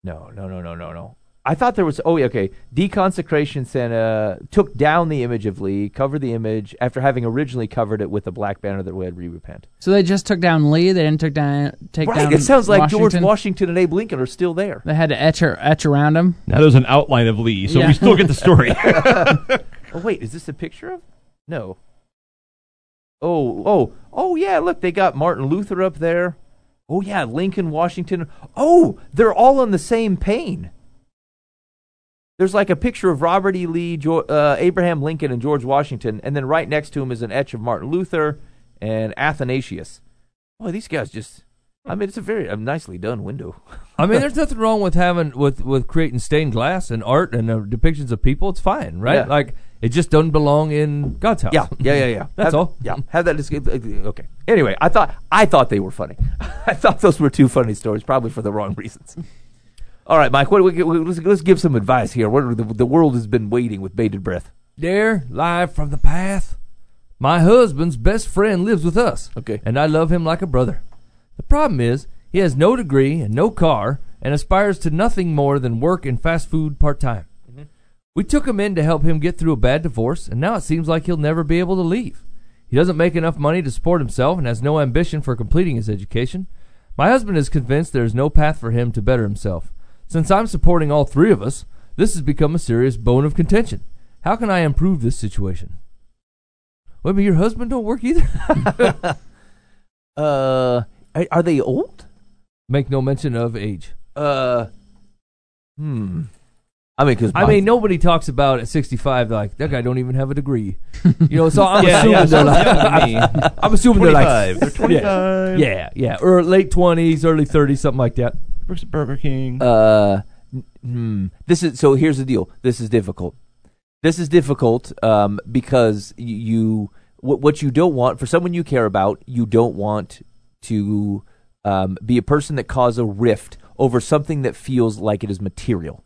No, no, no, no, no, no. I thought there was. Oh, yeah, okay. Deconsecration Santa took down the image of Lee, covered the image after having originally covered it with a black banner that read "We repent." so they just took down Lee. They didn't took down take Right. down. It sounds like George Washington. Washington and Abe Lincoln are still there. They had to etch or, etch around him. Now there's an outline of Lee, so Yeah. we still get the story. Oh wait, is this a picture of? No. Oh, oh, oh yeah, look, they got Martin Luther up there. Oh yeah, Lincoln, Washington. Oh, they're all on the same pane. There's like a picture of Robert E. Lee, jo- uh, Abraham Lincoln, and George Washington, and then right next to him is an etch of Martin Luther and Athanasius. Boy, these guys just. I mean, it's a very a nicely done window. I mean, there's nothing wrong with having with with creating stained glass and art and uh, depictions of people. It's fine, right? Yeah. Like it just doesn't belong in God's house. Yeah, yeah, yeah, yeah. That's Have- all. Yeah, have that. Okay. Anyway, I thought I thought they were funny. I thought those were two funny stories, probably for the wrong reasons. All right, Mike. What we- let's, let's give some advice here. What the, the world has been waiting with bated breath. There, live from the path. My husband's best friend lives with us. Okay. And I love him like a brother. The problem is, he has no degree and no car and aspires to nothing more than work in fast food part time. Mm-hmm. We took him in to help him get through a bad divorce, and now it seems like he'll never be able to leave. He doesn't make enough money to support himself and has no ambition for completing his education. My husband is convinced there is no path for him to better himself. Since I'm supporting all three of us, this has become a serious bone of contention. How can I improve this situation? Wait, but your husband don't work either? Uh, are, are they old? Make no mention of age. Uh, hmm. I mean, because I mean, nobody talks about at 65 like that guy don't even have a degree. You know, so I'm Yeah, assuming yeah, they're sounds like, young to me. I'm assuming they're like 25. They're 25. Yeah, yeah, or late 20s, early 30s, something like that. Works at Burger King. Uh, hmm. This is so. Here's the deal. This is difficult. This is difficult um, because y- you what, what you don't want for someone you care about. You don't want to um, be a person that cause a rift over something that feels like it is material.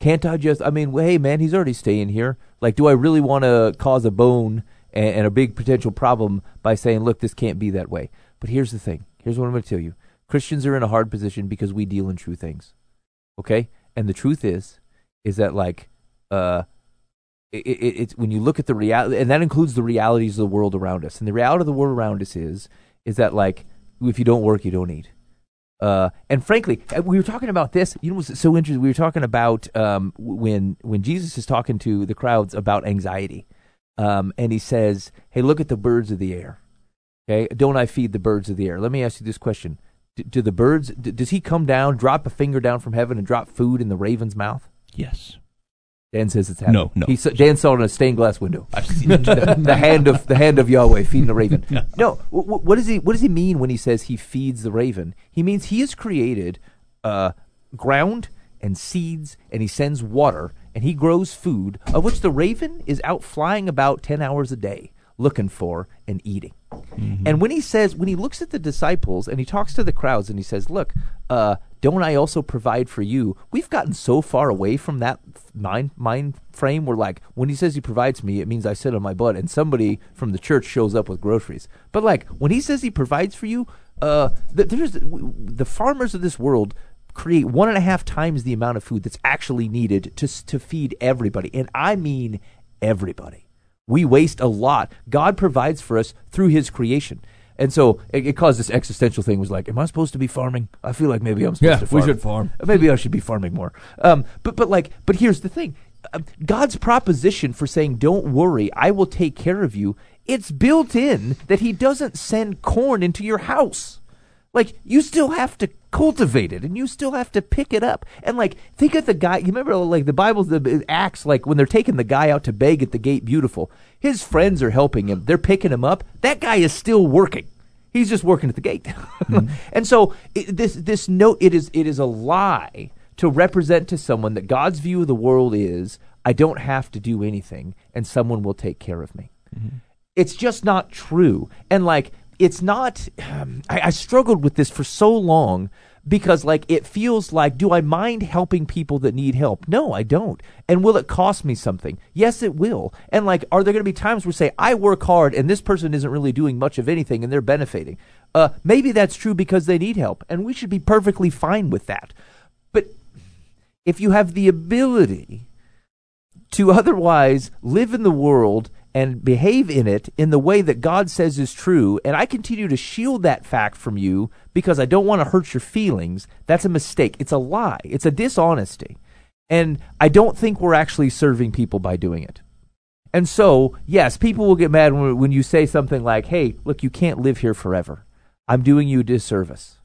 Can't I just? I mean, hey man, he's already staying here. Like, do I really want to cause a bone and, and a big potential problem by saying, look, this can't be that way? But here's the thing. Here's what I'm going to tell you. Christians are in a hard position because we deal in true things. Okay, and the truth is, is that like, uh, it, it, it's when you look at the reality, and that includes the realities of the world around us. And the reality of the world around us is, is that like if you don't work, you don't eat. Uh, and frankly, uh, we were talking about this. You know, what's so interesting? We were talking about um, when when Jesus is talking to the crowds about anxiety, um, and he says, "Hey, look at the birds of the air. Okay, don't I feed the birds of the air? Let me ask you this question: Do, do the birds? d does he come down, drop a finger down from heaven, and drop food in the raven's mouth? Yes. Dan says it's happening. No, no. He Dan saw it in a stained glass window. I've seen it. the, the hand of the hand of Yahweh feeding the raven. No, wh- wh- what does he what does he mean when he says he feeds the raven? He means he has created uh, ground and seeds, and he sends water, and he grows food of which the raven is out flying about ten hours a day looking for and eating. And when he says, when he looks at the disciples and he talks to the crowds and he says, "Look, uh, don't I also provide for you?" We've gotten so far away from that mind mind frame. We're like, when he says he provides me, it means I sit on my butt and somebody from the church shows up with groceries. But like when he says he provides for you, uh, th- there's the farmers of this world create one and a half times the amount of food that's actually needed to to feed everybody, and I mean everybody. We waste a lot. God provides for us through His creation. And so it, it caused this existential thing. Was like, am I supposed to be farming? I feel like maybe I'm supposed Yeah, to. we farm. should farm. Maybe I should be farming more. Um, but but like, but here's the thing: Um, God's proposition for saying, "Don't worry, I will take care of you." It's built in that He doesn't send corn into your house. Like you still have to cultivate it, and you still have to pick it up. And like, think of the guy. You remember, like the Bible, the Acts, like when they're taking the guy out to beg at the gate. Beautiful. His friends are helping him. They're picking him up. That guy is still working. He's just working at the gate. Mm-hmm. and so it, this this note it is it is a lie to represent to someone that God's view of the world is I don't have to do anything, and someone will take care of me mm-hmm. it's just not true. And like, it's not. Um, I, I struggled with this for so long because, like, it feels like, do I mind helping people that need help? No, I don't. And will it cost me something? Yes, it will. And like, are there going to be times where say I work hard and this person isn't really doing much of anything and they're benefiting? Uh, maybe that's true because they need help, and we should be perfectly fine with that. But if you have the ability to otherwise live in the world and behave in it in the way that God says is true, and I continue to shield that fact from you because I don't want to hurt your feelings, that's a mistake. It's a lie. It's a dishonesty. And I don't think we're actually serving people by doing it. And so, yes, people will get mad when, you say something like, hey, look, you can't live here forever. I'm doing you a disservice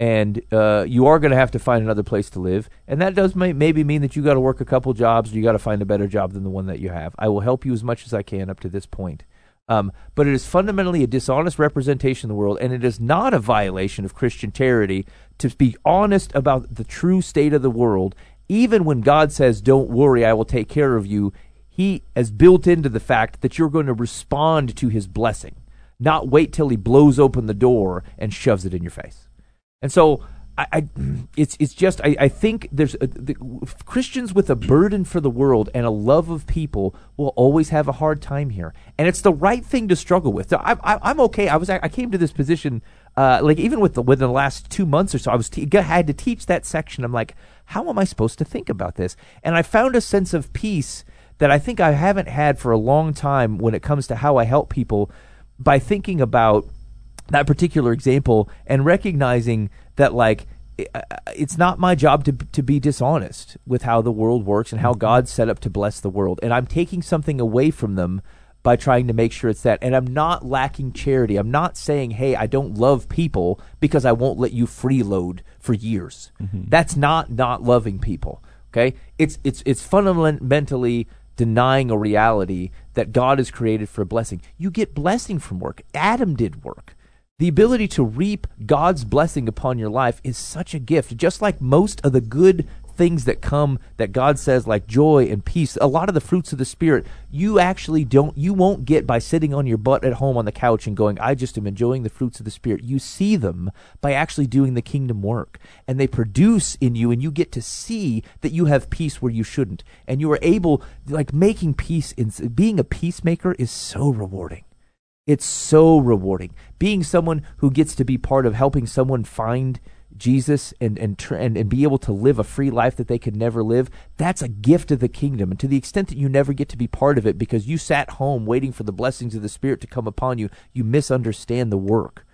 and uh, you are going to have to find another place to live, and that does may- maybe mean that you got to work a couple jobs, or you got to find a better job than the one that you have. I will help you as much as I can up to this point, um, but it is fundamentally a dishonest representation of the world, and it is not a violation of Christian charity to be honest about the true state of the world, even when God says, "Don't worry, I will take care of you." He has built into the fact that you're going to respond to His blessing, not wait till He blows open the door and shoves it in your face. And so I, I it's it's just I, I think there's a, the, Christians with a burden for the world and a love of people will always have a hard time here, and it's the right thing to struggle with. So I, I'm okay. I was I came to this position uh, like even with the within the last two months or so. I was te- I had to teach that section. I'm like, how am I supposed to think about this? And I found a sense of peace that I think I haven't had for a long time when it comes to how I help people by thinking about that particular example and recognizing that like uh, it's not my job to to be dishonest with how the world works and how mm-hmm. God's set up to bless the world. And I'm taking something away from them by trying to make sure it's that. And I'm not lacking charity. I'm not saying hey I don't love people because I won't let you freeload for years. Mm-hmm. That's not not loving people okay? It's it's it's fundamentally denying a reality that God has created for a blessing. You get blessing from work. Adam did work the ability to reap God's blessing upon your life is such a gift. Just like most of the good things that come that God says, like joy and peace, a lot of the fruits of the Spirit, you actually don't, you won't get by sitting on your butt at home on the couch and going, I just am enjoying the fruits of the Spirit. You see them by actually doing the kingdom work. And they produce in you, and you get to see that you have peace where you shouldn't. And you are able, like making peace, in, being a peacemaker is so rewarding. It's so rewarding. Being someone who gets to be part of helping someone find Jesus and and, tr- and and be able to live a free life that they could never live, that's a gift of the kingdom. And to the extent that you never get to be part of it because you sat home waiting for the blessings of the Spirit to come upon you, you misunderstand the work.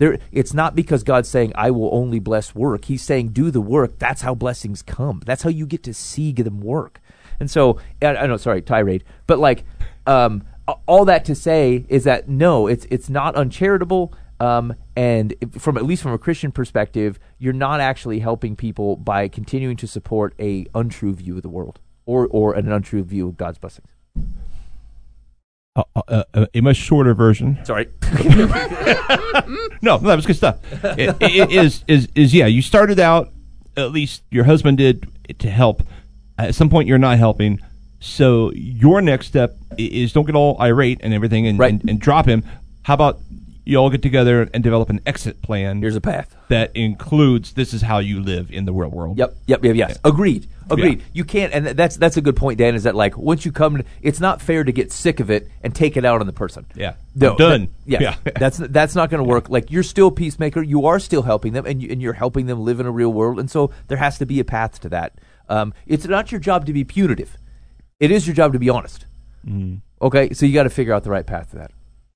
There, it's not because God's saying I will only bless work. He's saying do the work. That's how blessings come. That's how you get to see them work. And so I, I know, sorry, tirade, but like um, all that to say is that no, it's it's not uncharitable. Um, and from at least from a Christian perspective, you're not actually helping people by continuing to support a untrue view of the world or or an untrue view of God's blessings. Uh, uh, uh, a much shorter version. Sorry. No, no, that was good stuff. It, it is is is yeah. You started out, at least your husband did to help. At some point, you're not helping. So your next step is don't get all irate and everything and, Right. and, and drop him. How about you all get together and develop an exit plan Here's a path. that includes this is how you live in the real world. Yep, yep, yep, yes. Agreed. Agreed. Yeah. You can't, and that's that's a good point, Dan. Is that like once you come, to, it's not fair to get sick of it and take it out on the person. Yeah. no, I'm done. that- yeah, Yeah. that's that's not going to work. Like you're still a peacemaker. You are still helping them, and you, and you're helping them live in a real world. And so there has to be a path to that. Um, it's not your job to be punitive. It is your job to be honest. Mm-hmm. Okay, so you got to figure out the right path to that.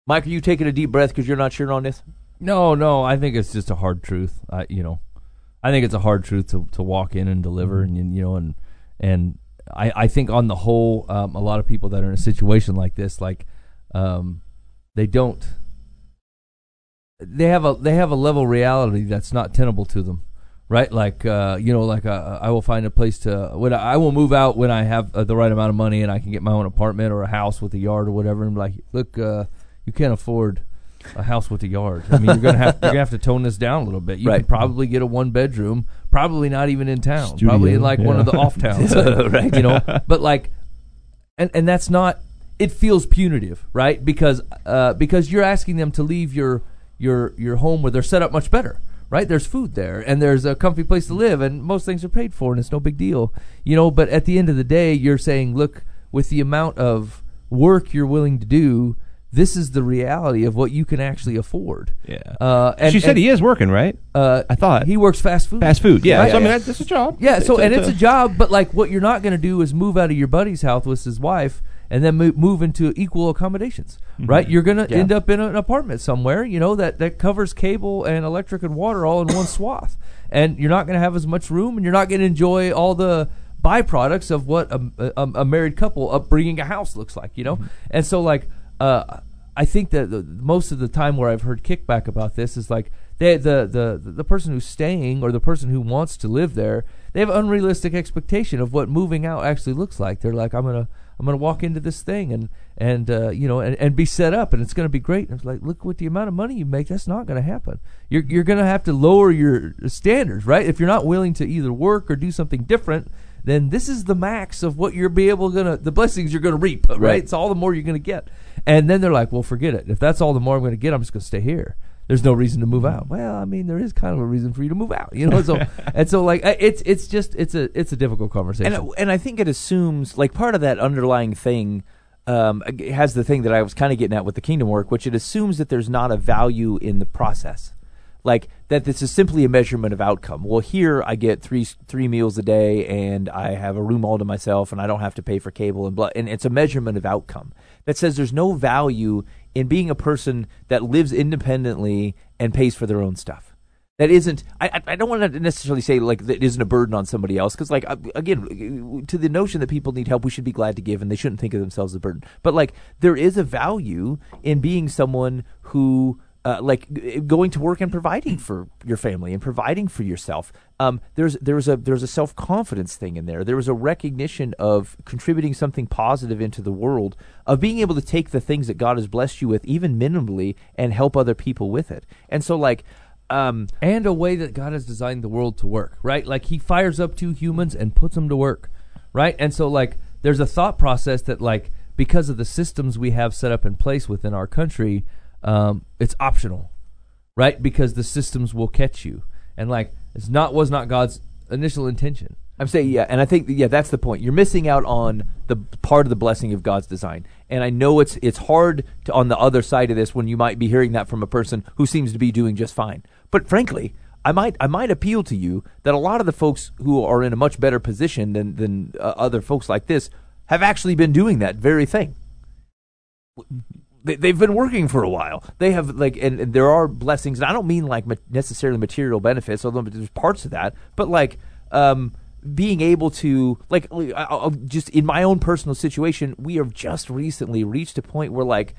Mike, are you taking a deep breath because you're not sure on this? No, no, I think it's just a hard truth. I, you know, I think it's a hard truth to, to walk in and deliver, Mm-hmm. and you know, and and I, I think on the whole, um, a lot of people that are in a situation like this, like, um, they don't, they have a they have a level of reality that's not tenable to them, right? Like, uh, you know, like uh, I will find a place to when I, I will move out when I have uh, the right amount of money and I can get my own apartment or a house with a yard or whatever, and be like, look, uh, you can't afford a house with a yard. I mean, you're gonna have you're gonna have to tone this down a little bit. You Right. can probably get a one bedroom, probably not even in town, Studio, probably in like one of the off towns, Right. You know, but like, and and that's not. It feels punitive, right? Because uh, because you're asking them to leave your your your home where they're set up much better, right? There's food there, and there's a comfy place to live, and most things are paid for, and it's no big deal, you know. But at the end of the day, you're saying, look, with the amount of work you're willing to do, this is the reality of what you can actually afford. Yeah. Uh, and she said and, he is working, right? Uh, I thought. he works fast food. Fast food. Yeah. Right? So, I mean, that's, that's a job. Yeah, so and it's a a- job, but like what you're not going to do is move out of your buddy's house with his wife and then move, move into equal accommodations, right? You're going to Yeah. end up in an apartment somewhere, you know, that that covers cable and electric and water all in one swath, and you're not going to have as much room, and you're not going to enjoy all the byproducts of what a, a, a married couple upbringing a house looks like, you know. And so, like, uh, I think that the, most of the time where I've heard kickback about this is like they, the the the person who's staying or the person who wants to live there, they have unrealistic expectation of what moving out actually looks like. They're like, I'm gonna I'm gonna walk into this thing and and uh, you know and, and be set up and it's gonna be great. And it's like, look what the amount of money you make. That's not gonna happen. You're you're gonna have to lower your standards, right? If you're not willing to either work or do something different. Then this is the max of what you're be able gonna the blessings you're gonna reap, right? Right. It's all the more you're gonna get. And then they're like, well, forget it. If that's all the more I'm going to get, I'm just going to stay here. There's no reason to move out. Well, I mean, there is kind of a reason for you to move out, you know. So and so, like, it's it's just it's a it's a difficult conversation. And and I think it assumes like part of that underlying thing um, has the thing that I was kind of getting at with the kingdom work, which it assumes that there's not a value in the process, like that this is simply a measurement of outcome. Well, here I get three three meals a day, and I have a room all to myself, and I don't have to pay for cable and blah, and it's a measurement of outcome that says there's no value in being a person that lives independently and pays for their own stuff. That isn't I, I- don't want to necessarily say like that isn't a burden on somebody else because like again to the notion that people need help we should be glad to give and they shouldn't think of themselves as a burden. But like there is a value in being someone who uh, like going to work and providing for your family and providing for yourself um, there's there's a there's a self confidence thing in there there was a recognition of contributing something positive into the world of being able to take the things that God has blessed you with even minimally and help other people with it and so like um, and a way that God has designed the world to work, right? Like He fires up two humans and puts them to work, right? And so, like, there's a thought process that, like, because of the systems we have set up in place within our country, um, it's optional, right? Because the systems will catch you, and like, it's not was not God's initial intention. I'm saying yeah, and I think yeah, that's the point. You're missing out on the part of the blessing of God's design. And I know it's it's hard to on the other side of this when you might be hearing that from a person who seems to be doing just fine. But frankly, I might I might appeal to you that a lot of the folks who are in a much better position than than uh, other folks like this have actually been doing that very thing. They, they've been working for a while. They have like, and, and there are blessings. And I don't mean like necessarily material benefits, although there's parts of that. But like, um, being able to like, I'll, just in my own personal situation, we have just recently reached a point where like,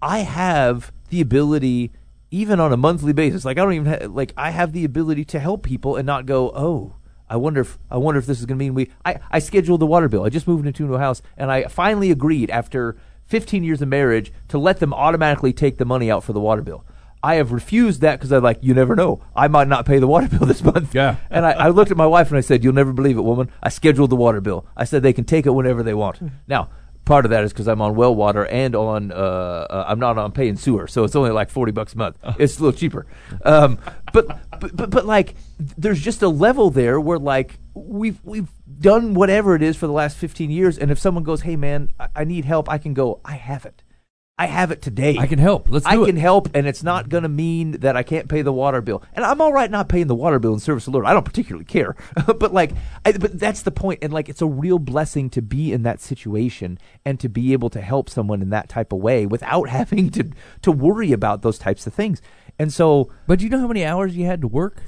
I have the ability, even on a monthly basis. Like I don't even like I have the ability to help people and not go, oh. I wonder if I wonder if this is going to mean we. I, I scheduled the water bill. I just moved into a new house, and I finally agreed after 15 years of marriage to let them automatically take the money out for the water bill. I have refused that because I'm like, you never know. I might not pay the water bill this month. Yeah. And I, I looked at my wife and I said, you'll never believe it, woman. I scheduled the water bill. I said they can take it whenever they want. Now, part of that is because I'm on well water and on, uh, uh, I'm not on paying sewer. So it's only like 40 bucks a month. It's a little cheaper. Um, but, but, but, but like, there's just a level there where like, we've, we've done whatever it is for the last 15 years. And if someone goes, hey man, I, I need help, I can go, I have it. I have it today. I can help. Let's I do can it. help, and it's not going to mean that I can't pay the water bill. And I'm all right not paying the water bill in service of the Lord. I don't particularly care, but like, I, but that's the point. And like, it's a real blessing to be in that situation and to be able to help someone in that type of way without having to to worry about those types of things. And so, But do you know how many hours you had to work?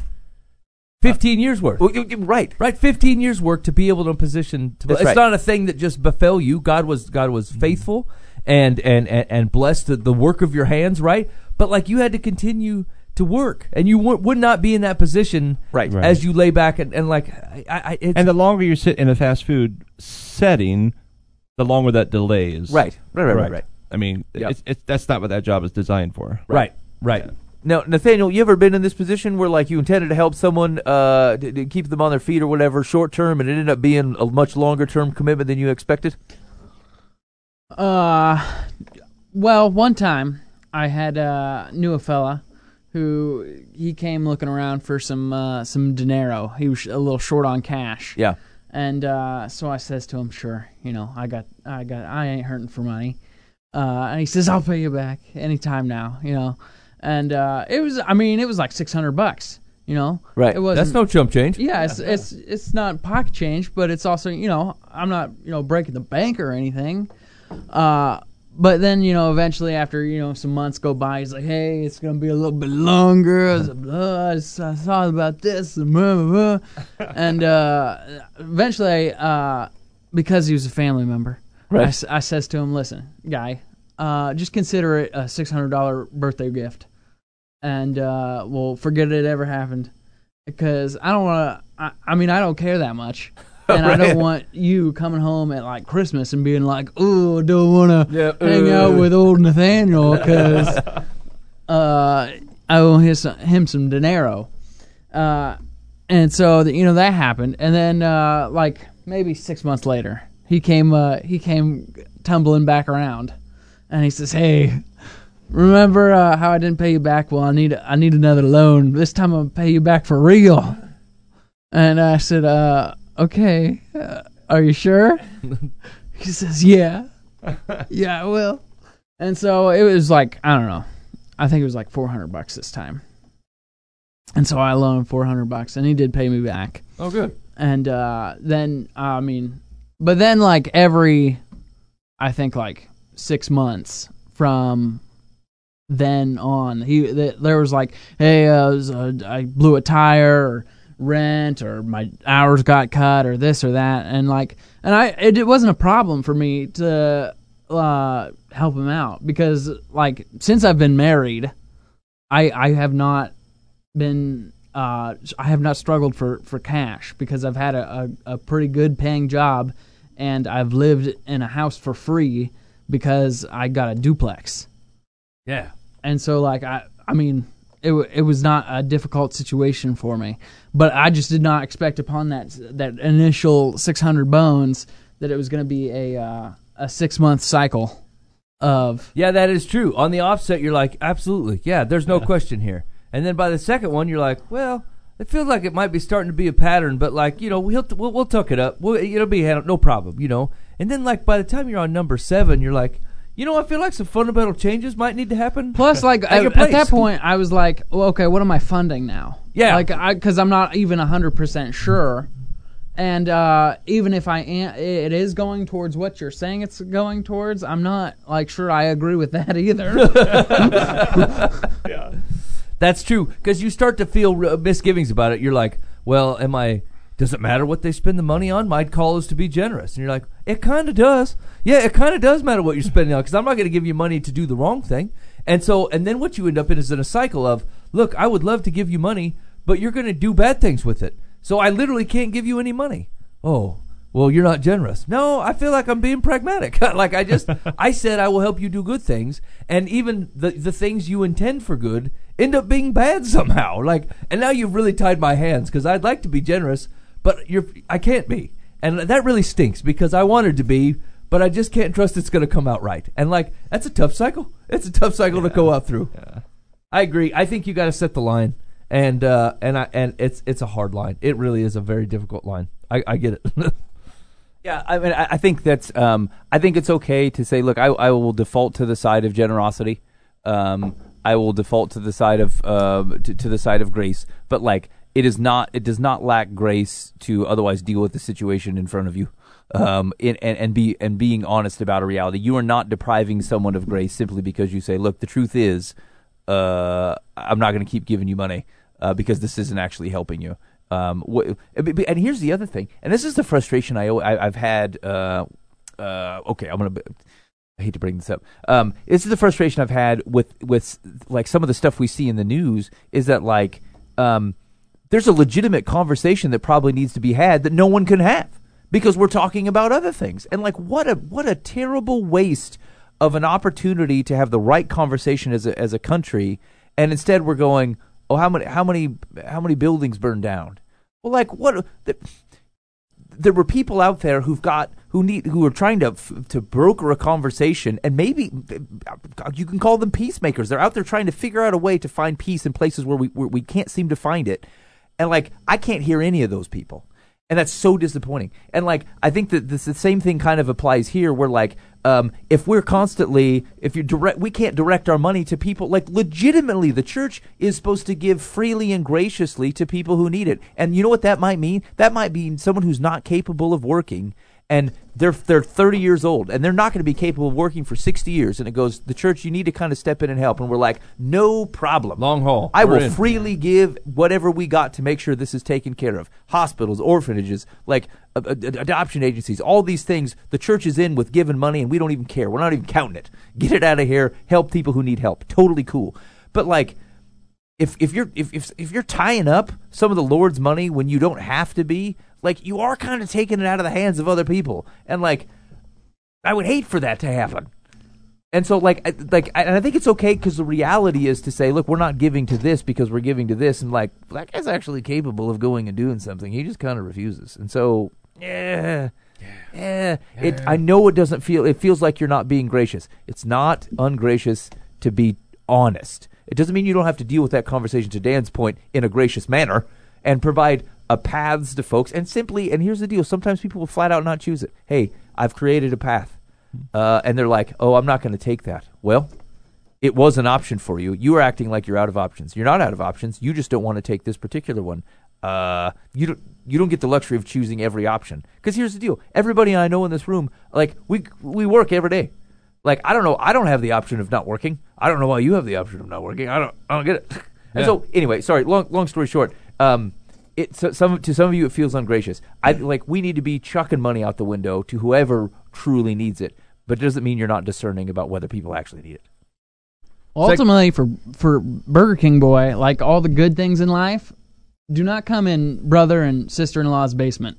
Fifteen years worth. well, you- you- right, Right, fifteen years work to be able to position. To, That's it's right. not a thing that just befell you. God was God was mm-hmm. faithful and and and, and blessed the, the work of your hands. Right, but like you had to continue to work, and you w- would not be in that position. Right. Right. as you lay back and, and like I, I it's, And the longer you sit in a fast food setting, the longer that delay is. right, right, right, right, Correct. right. I mean, Yep. it's, it's that's not what that job is designed for. right, right. Now, Nathaniel, you ever been in this position where, like, you intended to help someone uh, to, to keep them on their feet or whatever, short term, and it ended up being a much longer term commitment than you expected? Uh, well, one time I had uh, knew a fella who he came looking around for some uh, some dinero. He was a little short on cash. Yeah. And uh, so I says to him, "Sure, you know, I got, I got, I ain't hurting for money." Uh, and he says, "I'll pay you back anytime now," you know. And uh, it was, I mean, it was like six hundred bucks, you know. Right. It was That's no chump change. yeah, it's it's it's not pocket change, but it's also you know I'm not you know breaking the bank or anything. Uh, but then you know eventually after you know some months go by, he's like, hey, it's gonna be a little bit longer. I was like, "Blah, I s- I thought about this and blah, blah, blah." and uh, eventually, uh, because he was a family member, Right. I, I says to him, listen, guy, uh, just consider it a six hundred dollar birthday gift, and uh, we'll forget it ever happened because I don't want to. I, I mean, I don't care that much, and I don't want you coming home at like Christmas and being like, "Oh, don't want to Yeah, hang uh." out with old Nathaniel because uh, I owe him some, him some dinero." Uh, and so you know that happened, and then uh, like maybe six months later, he came uh, he came tumbling back around, and he says, "Hey." Remember uh, how I didn't pay you back? Well, I need I need another loan. This time I'm gonna pay you back for real. And I said, uh, "Okay, uh, are you sure?" he says, "Yeah, yeah, I will." And so it was like I don't know. I think it was like 400 bucks this time. And so I loaned 400 bucks, and he did pay me back. Oh, good. And uh, then I mean, but then like every, I think like six months from then on, he th- there was like, hey, uh, it was, uh, I blew a tire or rent or my hours got cut or this or that, and like, and I it, it wasn't a problem for me to uh, help him out because like since I've been married, I I have not been uh, I have not struggled for, for cash because I've had a, a, a pretty good paying job and I've lived in a house for free because I got a duplex. Yeah. And so like I I mean it it was not a difficult situation for me, but I just did not expect upon that that initial 600 bones that it was going to be a uh, a 6 month cycle of Yeah, that is true. On the offset, you're like, absolutely. Yeah, there's no question here. And then by the second one, you're like, well, it feels like it might be starting to be a pattern, but like, you know, we'll we'll, we'll tuck it up. We'll, it'll be no problem, you know. And then like by the time you're on number seven, you're like, you know, I feel like some fundamental changes might need to happen. Plus, like At at, at that point, I was like, well, okay, what am I funding now? Yeah. like I because I'm not even hundred percent sure, And uh, even if I am, it is going towards what you're saying it's going towards. I'm not like sure I agree with that either. yeah, That's true because you start to feel re- misgivings about it. You're like, well, am I? Does it matter what they spend the money on? My call is to be generous, and you're like, it kind of does. Yeah, it kind of does matter what you're spending on because I'm not going to give you money to do the wrong thing. And so, and then what you end up in is in a cycle of, look, I would love to give you money, but you're going to do bad things with it. So I literally can't give you any money. Oh, well, you're not generous. No, I feel like I'm being pragmatic. like I just, I said I will help you do good things, and even the the things you intend for good end up being bad somehow. Like, and now you've really tied my hands because I'd like to be generous, but you're, I can't be, and that really stinks because I wanted to be, but I just can't trust it's going to come out right. And like, that's a tough cycle. It's a tough cycle to go out through. I agree. I think you got to set the line, and uh, and I and it's it's a hard line. It really is a very difficult line. I, I get it. Yeah, I mean, I I think that's. Um, I think it's okay to say, look, I, I will default to the side of generosity. Um, I will default to the side of um, to, to the side of grace. But like, it is not. It does not lack grace to otherwise deal with the situation in front of you. Um, and, and be and being honest about a reality. You are not depriving someone of grace simply because you say, look, the truth is, uh, I'm not going to keep giving you money uh, because this isn't actually helping you. Um, and here's the other thing, and this is the frustration I, I I've had. Uh, uh, okay, I'm gonna. I hate to bring this up. Um, this is the frustration I've had with with like some of the stuff we see in the news is that like um, there's a legitimate conversation that probably needs to be had that no one can have because we're talking about other things. And like what a what a terrible waste of an opportunity to have the right conversation as a as a country and instead we're going, "Oh, how many how many how many buildings burned down?" Well, like what the, there were people out there who've got who need who are trying to to broker a conversation and maybe uh, you can call them peacemakers they're out there trying to figure out a way to find peace in places where we where we can't seem to find it and like I can't hear any of those people. And that's so disappointing. And like I think that this the same thing kind of applies here where like um, if we're constantly if you direct we can't direct our money to people like legitimately the church is supposed to give freely and graciously to people who need it. And you know what that might mean? That might mean someone who's not capable of working and they're they're 30 years old and they're not going to be capable of working for 60 years. And it goes the church you need to kind of step in and help. And we're like no problem. Long haul. i We're will in. freely give whatever we got to make sure this is taken care of. Hospitals orphanages like uh, uh, adoption agencies all these things the church is in with giving money and we don't even care. We're not even counting it. Get it out of here. Help people who need help. Totally cool. But like if if you're if, if if you're tying up some of the Lord's money when you don't have to be, like you are kind of taking it out of the hands of other people, and like I would hate for that to happen. And so, like, I- like, and I think it's okay because the reality is to say, look, we're not giving to this because we're giving to this, and like, that guy's actually capable of going and doing something. He just kind of refuses, and so, yeah, yeah. It. I know it doesn't feel. It feels like you're not being gracious. It's not ungracious to be honest. It doesn't mean you don't have to deal with that conversation. To Dan's point, in a gracious manner, and provide a paths to folks. And simply, and here's the deal: sometimes people will flat out not choose it. Hey, I've created a path, uh, and they're like, "Oh, I'm not going to take that." Well, it was an option for you. You are acting like you're out of options. You're not out of options. You just don't want to take this particular one. Uh, you don't. You don't get the luxury of choosing every option. Because here's the deal: everybody I know in this room, like we we work every day. Like I don't know. I don't have the option of not working. I don't know why you have the option of not working. I don't. I don't get it. And so anyway, sorry. Long long story short. Um, it so, some to some of you it feels ungracious. I like we need to be chucking money out the window to whoever truly needs it. But it doesn't mean you're not discerning about whether people actually need it. Ultimately, for for Burger King boy, like all the good things in life, do not come in brother and sister in law's basement.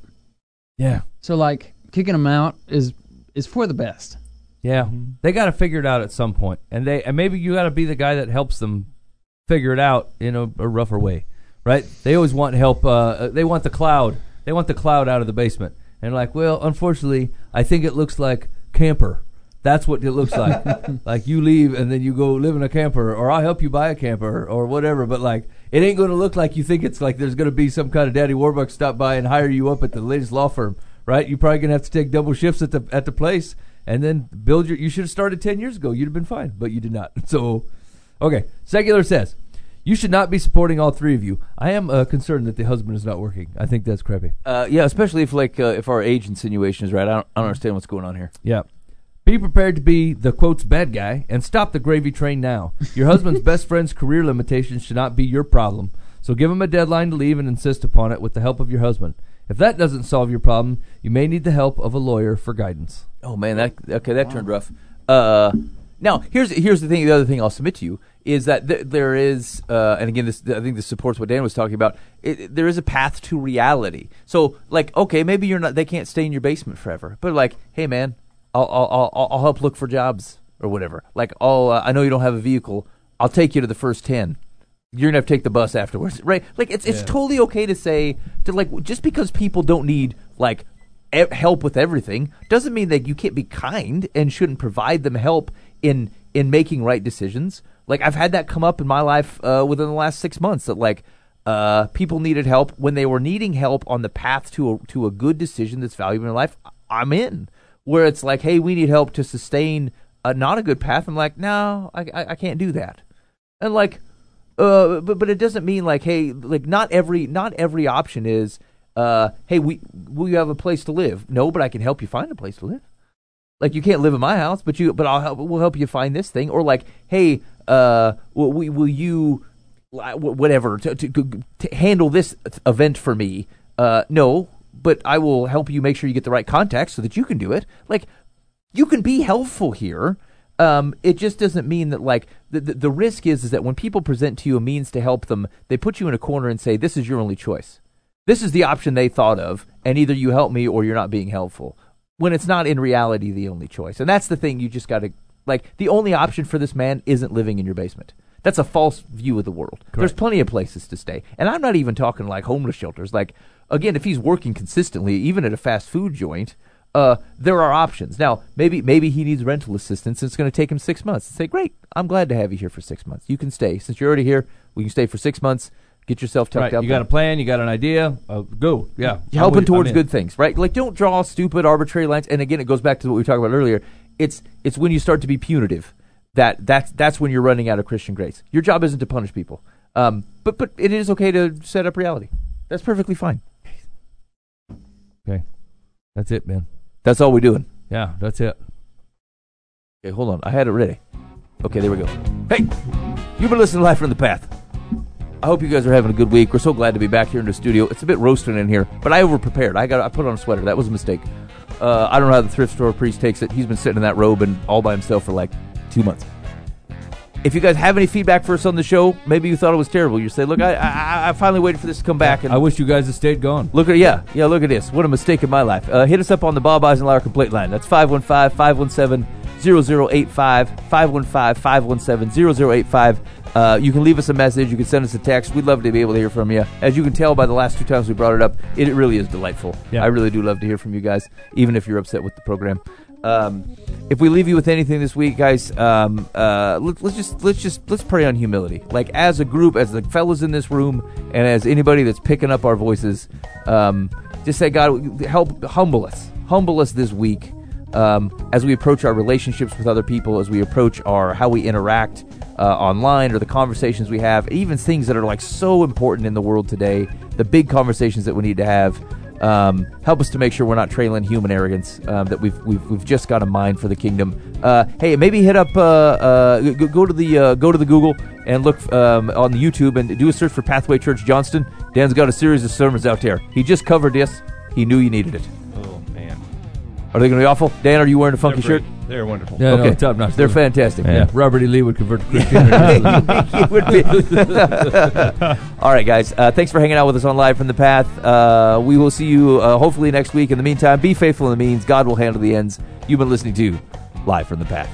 Yeah. So like kicking them out is is for the best. Yeah, they got to figure it out at some point, and they and maybe you got to be the guy that helps them figure it out in a, a rougher way, right? They always want help. Uh, they want the cloud. They want the cloud out of the basement, and like, well, unfortunately, I think it looks like camper. That's what it looks like. like you leave and then you go live in a camper, or I'll help you buy a camper, or whatever. But like, it ain't going to look like you think it's like. There's going to be some kind of Daddy Warbucks stop by and hire you up at the latest law firm, right? You're probably going to have to take double shifts at the at the place and then build your. You should have started ten years ago. You'd have been fine, but you did not. So, okay. Secular says You should not be supporting all three of you. I am uh, concerned that the husband is not working. I think that's crappy. Uh, yeah, especially if like uh, if our age insinuation is right. I don't, I don't understand what's going on here. Yeah. Be prepared to be the quotes bad guy and stop the gravy train now. Your husband's best friend's career limitations should not be your problem. So give him a deadline to leave and insist upon it with the help of your husband. If that doesn't solve your problem, you may need the help of a lawyer for guidance. Oh man, that okay, that turned rough. Uh, now here's here's the thing. The other thing I'll submit to you is that th- there is, uh, and again, this I think this supports what Dan was talking about. It, it- there is a path to reality. So, like, okay, maybe you're not. They can't stay in your basement forever, but like, hey, man, I'll I'll I'll, I'll help look for jobs or whatever. Like, I'll uh, I know you don't have a vehicle. I'll take you to the first ten. You're gonna have to take the bus afterwards, right? Like, it's it's totally okay to say to like just because people don't need like help with everything doesn't mean that you can't be kind and shouldn't provide them help in in making right decisions. Like I've had that come up in my life uh, within the last six months that like uh, people needed help when they were needing help on the path to a, to a good decision that's valuable in life. I'm in where it's like, hey, we need help to sustain a, not a good path. I'm like, no, I, I, I can't do that. And like, uh, but but it doesn't mean like, hey, like not every not every option is, uh, hey, we will you have a place to live. No, but I can help you find a place to live. Like you can't live in my house, but you but I'll help. We'll help you find this thing. Or like, hey, uh, will, will you, whatever, to, to, to handle this event for me? Uh, no, but I will help you make sure you get the right contacts so that you can do it. Like you can be helpful here. Um, it just doesn't mean that like the, the the risk is is that when people present to you a means to help them, they put you in a corner and say this is your only choice. This is the option they thought of, and either you help me or you're not being helpful. When it's not in reality the only choice, and that's the thing you just got to like. The only option for this man isn't living in your basement. That's a false view of the world. There's plenty of places to stay, and I'm not even talking like homeless shelters. Like again, if he's working consistently, even at a fast food joint, uh, there are options. Now, maybe maybe he needs rental assistance. And it's going to take him six months. Say, great, I'm glad to have you here for six months. You can stay since you're already here. We can stay for six months. Get yourself tucked Right. up. You got a plan. You got an idea. Uh, go. Yeah. I'm helping I'm towards in. good things, right? Like, don't draw stupid, arbitrary lines. And again, it goes back to what we talked about earlier. It's it's when you start to be punitive that that's that's when you're running out of Christian grace. Your job isn't to punish people, um, but but it is okay to set up reality. That's perfectly fine. Okay. That's it, man. That's all we're doing. Yeah, that's it. Okay, hold on. I had it ready. Okay, there we go. Hey, you've been listening to Live from the Path. I hope you guys are having a good week. We're so glad to be back here in the studio. It's a bit roasting in here, but I over prepared. I got I put on a sweater. That was a mistake. Uh, I don't know how the thrift store priest takes it. He's been sitting in that robe and all by himself for like two months. If you guys have any feedback for us on the show, maybe you thought it was terrible. You say, "Look, I I, I finally waited for this to come back." And I wish you guys had stayed gone. Look at yeah, yeah. Look at this. What a mistake in my life. Uh, hit us up on the Bob Eisenhower complaint line. That's 515-517-0085, 515-517-0085. Uh, you can leave us a message. You can send us a text. We'd love to be able to hear from you. As you can tell by the last two times we brought it up, it, it really is delightful. Yeah. I really do love to hear from you guys, even if you're upset with the program. Um, if we leave you with anything this week, guys, um, uh, let, let's just let's just let's pray on humility. Like as a group, as the fellas in this room, and as anybody that's picking up our voices, um, just say, God, help humble us, humble us this week um, as we approach our relationships with other people, as we approach our how we interact uh, online or the conversations we have, even things that are like so important in the world today, the big conversations that we need to have. Um, help us to make sure we're not trailing human arrogance. Um, that we've, we've we've just got a mind for the kingdom. Uh, hey, maybe hit up uh, uh, go, go to the uh, go to the Google and look um, on the YouTube and do a search for Pathway Church Johnston. Dan's got a series of sermons out there. He just covered this. He knew you needed it. Oh Are they going to be awful? Dan, are you wearing a funky they're shirt? They're wonderful. Yeah, no, okay, top notch. They're fantastic. Yeah. Robert E. Lee would convert to Christianity. He would be. All right, guys. Uh, thanks for hanging out with us on Live from the Path. Uh, we will see you uh, hopefully next week. In the meantime, be faithful in the means. God will handle the ends. You've been listening to Live from the Path.